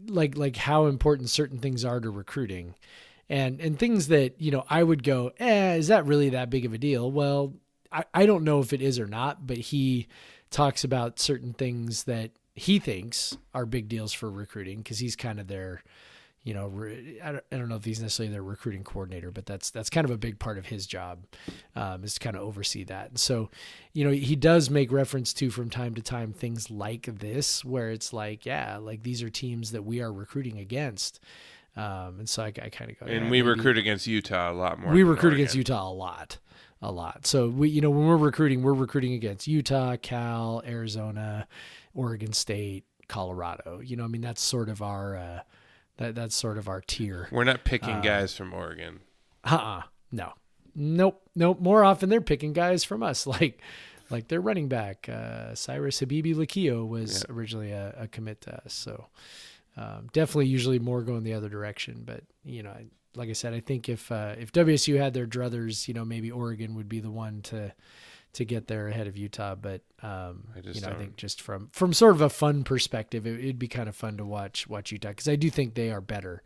B: like like how important certain things are to recruiting, and and things that you know I would go, eh, is that really that big of a deal? Well, I, I don't know if it is or not, but he talks about certain things that he thinks are big deals for recruiting because he's kind of their you know, re- I don't, I don't know if he's necessarily their recruiting coordinator, but that's that's kind of a big part of his job, um, is to kind of oversee that. And so, you know, he does make reference to from time to time things like this, where it's like, yeah, like these are teams that we are recruiting against, um, and so I, I kind of go,
A: And
B: yeah,
A: we
B: maybe-
A: recruit against Utah a lot more.
B: we recruit against Utah a lot, a lot. So we, you know, when we're recruiting, we're recruiting against Utah, Cal, Arizona, Oregon State, Colorado. You know, I mean, that's sort of our uh, that that's sort of our tier.
A: We're not picking
B: Uh,
A: guys from Oregon.
B: Uh-uh. No. Nope. Nope. More often they're picking guys from us, like like their running back, uh, Cyrus Habibi-Likio was originally a, a commit to us. So um, definitely usually more going the other direction. But you know, I, like I said, I think if uh, if WSU had their druthers, you know, maybe Oregon would be the one to to get there ahead of Utah. But um,
A: I
B: you know, I
A: don't-
B: think just from from sort of a fun perspective, it, it'd be kind of fun to watch watch Utah because I do think they are better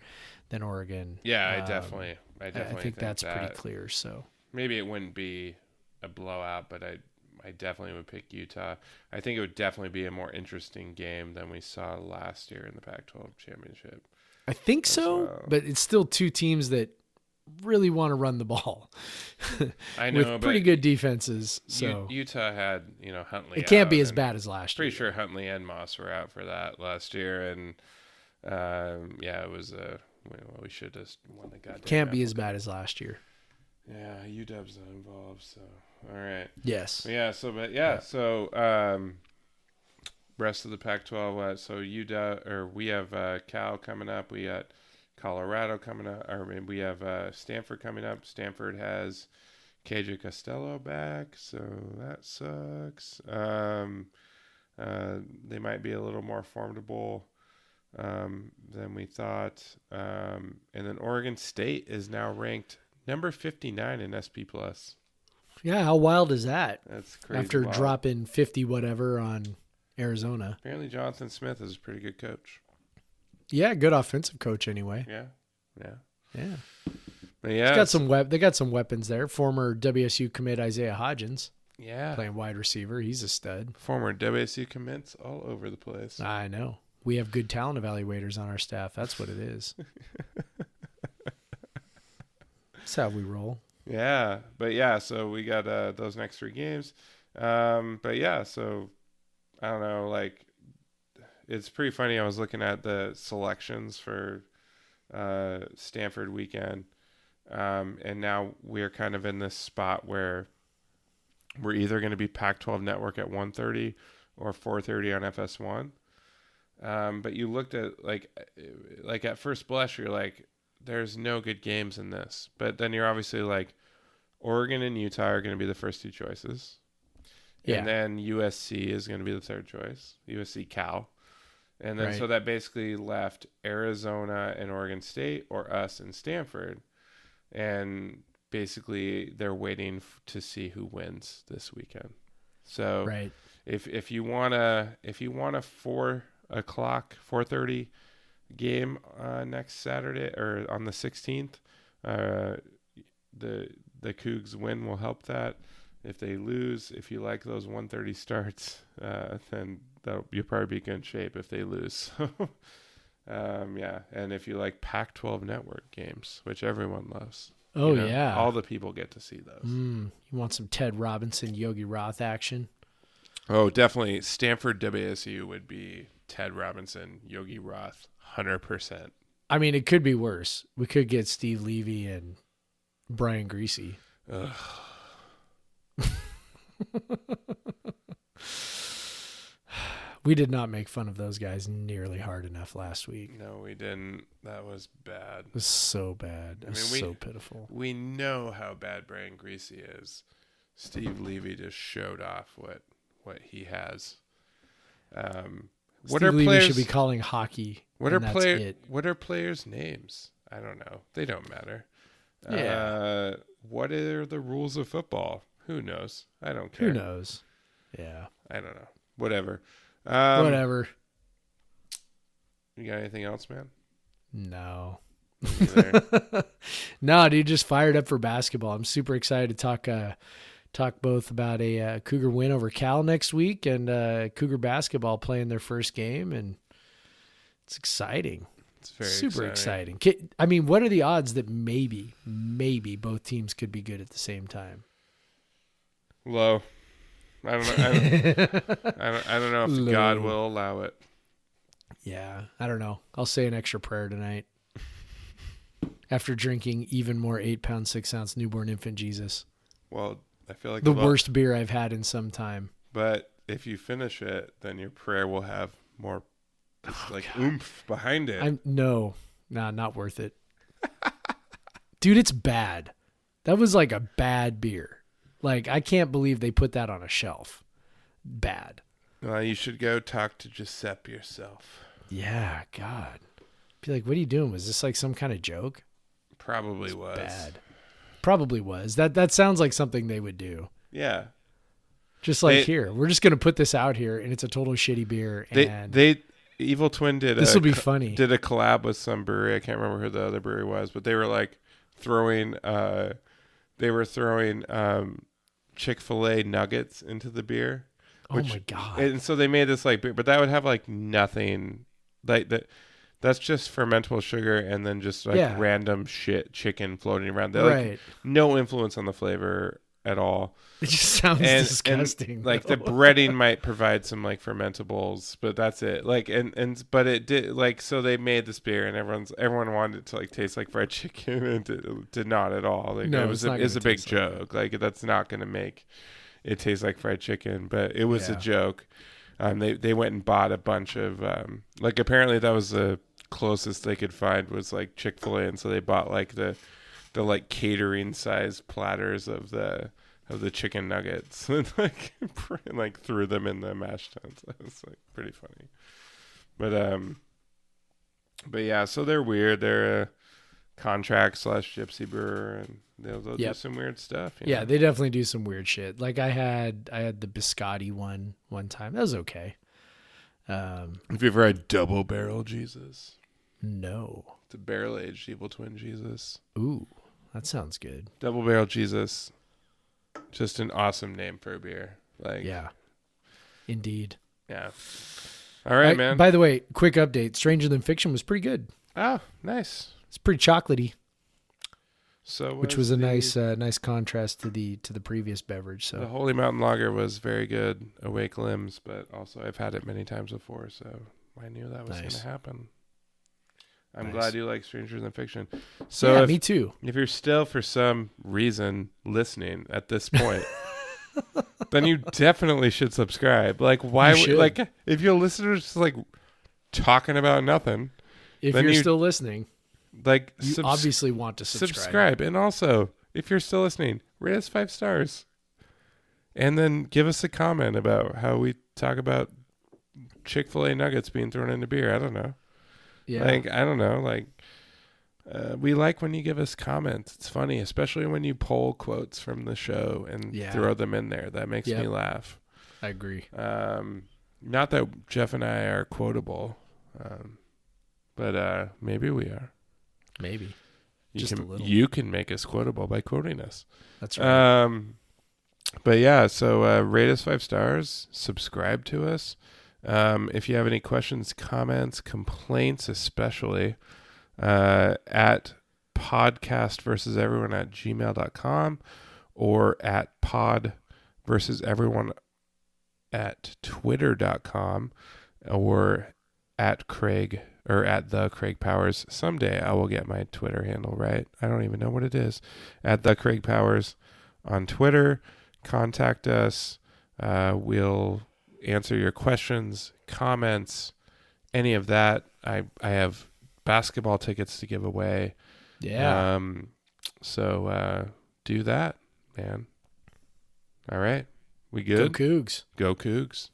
B: than Oregon.
A: Yeah, I
B: Um,
A: definitely, I
B: I-
A: definitely
B: I think, that's
A: that.
B: pretty clear. So.
A: Maybe it wouldn't be a blowout, but I, I definitely would pick Utah. I think it would definitely be a more interesting game than we saw last year in the Pac-12 championship.
B: I think so,
A: well.
B: but it's still two teams that really want to run the ball
A: I know,
B: with pretty good defenses.
A: U-
B: So
A: Utah had you know Huntley.
B: it can't be as bad as last
A: Pretty
B: year.
A: Pretty sure Huntley and Moss were out for that last year, and um, yeah, it was a well, we should just won the goddamn.
B: Can't be as bad as last year.
A: Yeah, UW's not involved, so all right.
B: Yes.
A: Yeah, so but yeah, so um rest of the Pac-12 uh, so UW or we have uh Cal coming up, we got Colorado coming up, or we have uh Stanford coming up. Stanford has KJ Costello back, so that sucks. Um uh they might be a little more formidable um than we thought. Um and then Oregon State is now ranked number 59 in SP plus.
B: Yeah. How wild is that?
A: That's crazy.
B: After
A: wild.
B: dropping fifty whatever on Arizona.
A: Apparently, Jonathan Smith is a pretty good coach.
B: Yeah, good offensive coach anyway.
A: Yeah, yeah,
B: Yeah.
A: but yeah.
B: Got some wep- they got some weapons there. Former WSU commit Isaiah Hodgins
A: yeah.
B: playing wide receiver. He's a stud.
A: Former WSU commits all over the place.
B: I know. We have good talent evaluators on our staff. That's what it is. That's how we roll.
A: Yeah, but yeah. So we got uh, those next three games. Um, but yeah, so I don't know. Like, it's pretty funny. I was looking at the selections for uh, Stanford weekend, um, and now we're kind of in this spot where we're either going to be Pac-12 Network at 1:30 or 4:30 on FS1. Um, but you looked at like like at first blush, you're like, there's no good games in this. But then you're obviously like, Oregon and Utah are going to be the first two choices.
B: Yeah.
A: And then USC is going to be the third choice. USC Cal. And then
B: Right.
A: so that basically left Arizona and Oregon State or us and Stanford. And basically they're waiting f- to see who wins this weekend. So
B: Right.
A: if if you wanna if you want a four o'clock four thirty game uh, next Saturday or on the sixteenth, uh, the the Cougs win will help that. If they lose, if you like those one thirty starts, uh, then that'll you'll probably be good shape if they lose. um, yeah, and if you like Pac twelve network games, which everyone loves.
B: Oh
A: you know,
B: yeah.
A: all the people get to see those.
B: Mm, you want some Ted Robinson, Yogi Roth action?
A: Oh, definitely. Stanford WSU would be Ted Robinson, Yogi Roth, hundred percent.
B: I mean, it could be worse. We could get Steve Levy and Brian Griese. We did not make fun of those guys nearly hard enough last week.
A: No, we didn't. That was bad.
B: It was so bad. It
A: I
B: was
A: mean, we-
B: so pitiful.
A: We know how bad Brian Griese is. Steve Levy just showed off what what he has. Um, what are
B: Levy
A: players?
B: should be calling hockey.
A: What are player? What are players' names? I don't know. They don't matter.
B: Yeah.
A: Uh, what are the rules of football? Who knows? I don't care.
B: Who knows? Yeah.
A: I don't know. Whatever. Um,
B: Whatever.
A: You got anything else, man?
B: No. No, dude, just fired up for basketball. I'm super excited to talk uh talk both about a uh, Cougar win over Cal next week and uh Cougar basketball playing their first game and it's exciting.
A: It's very
B: super
A: exciting.
B: exciting. I mean, what are the odds that maybe maybe both teams could be good at the same time?
A: Low. I don't know. I don't, I don't, I don't know if God will allow it.
B: Yeah, I don't know. I'll say an extra prayer tonight. After drinking even more eight pound six ounce newborn infant Jesus,
A: Well, I feel like
B: the worst beer I've had in some time.
A: But if you finish it, then your prayer will have more
B: Oh,
A: like oomph behind it.
B: I'm no, nah, not worth it. Dude, it's bad. That was like a bad beer. Like I can't believe they put that on a shelf. Bad.
A: well, you should go talk to Giuseppe yourself.
B: Yeah, God. Be like, what are you doing? Was this like some kind of joke?
A: Probably was.
B: Bad. Probably was. That that sounds like something they would do.
A: Yeah.
B: Just like
A: They-
B: here, we're just gonna put this out here, and it's a total shitty beer.
A: They they Evil Twin did
B: this
A: a
B: will be funny.
A: did a collab with some brewery. I can't remember who the other brewery was, but they were like throwing uh they were throwing um Chick-fil-A nuggets into the beer.
B: oh
A: which-
B: my god.
A: And so they made this like beer, but that would have like nothing like that that's just fermentable sugar and then just like
B: Yeah.
A: random shit chicken floating around. They like
B: right.
A: no influence on the flavor at all.
B: It just sounds
A: and,
B: disgusting.
A: and like the breading might provide some like fermentables, but that's it. Like and and but it did like so they made this beer and everyone's everyone wanted it to like taste like fried chicken and it did not at all. Like
B: No,
A: it
B: it's
A: was
B: not
A: a, it's a big
B: taste like that.
A: joke. Like that's not going to make it taste like fried chicken, but it was
B: Yeah.
A: a joke. Um, they they went and bought a bunch of um, like apparently that was the closest they could find was like Chick Fil A, and so they bought like the the like catering size platters of the of the chicken nuggets and like and, like threw them in the mash tuns. That was like pretty funny. But um, but yeah, so they're weird. They're a contract slash gypsy brewer, and they'll, they'll
B: Yep.
A: do some weird stuff. you
B: yeah,
A: know?
B: they definitely do some weird shit. Like I had I had the biscotti one one time. That was okay. Um,
A: Have you ever had double barrel Jesus?
B: no.
A: It's a barrel aged evil twin Jesus.
B: Ooh, that sounds good.
A: Double barrel Jesus. Just an awesome name for a beer. Like
B: Yeah. Indeed.
A: yeah. All right,
B: I-
A: man.
B: By the way, quick update. Stranger Than Fiction was pretty good.
A: oh, nice.
B: It's pretty chocolatey,
A: So
B: which was a
A: the-
B: nice uh, nice contrast to the to the previous beverage. So the
A: Holy Mountain Lager was very good. Awake limbs, but also I've had it many times before, so I knew that was going to happen. I'm
B: Nice.
A: glad you like Strangers Than Fiction. So
B: yeah,
A: if,
B: me too.
A: if you're still for some reason listening at this point, then you definitely should subscribe. Like why would like if you're listeners just like talking about nothing,
B: If you're
A: you
B: still listening,
A: like
B: you
A: subs-
B: obviously want to subscribe.
A: subscribe. And also, if you're still listening, rate us five stars. And then give us a comment about how we talk about Chick Fil A nuggets being thrown into beer. I don't know.
B: Yeah.
A: Like I don't know. Like uh, we like when you give us comments. It's funny, especially when you pull quotes from the show and
B: Yeah.
A: throw them in there. That makes me laugh.
B: I agree.
A: Um, not that Jeff and I are quotable, um, but uh, maybe we are.
B: Maybe.
A: You
B: Just a
A: can,
B: little.
A: You can make us quotable by quoting us.
B: That's right.
A: Um, but yeah, so uh, rate us five stars, subscribe to us. Um, if you have any questions, comments, complaints, especially uh, at podcast versus everyone at gmail.com or at pod versus everyone at twitter.com or at Craig or at the Craig Powers. Someday I will get my Twitter handle right. I don't even know what it is. At the Craig Powers on Twitter. Contact us. Uh, we'll answer your questions, comments, any of that. I I have basketball tickets to give away.
B: yeah.
A: Um, so uh, do that, man. All right, we good? Go.
B: Cougs.
A: Go Cougs.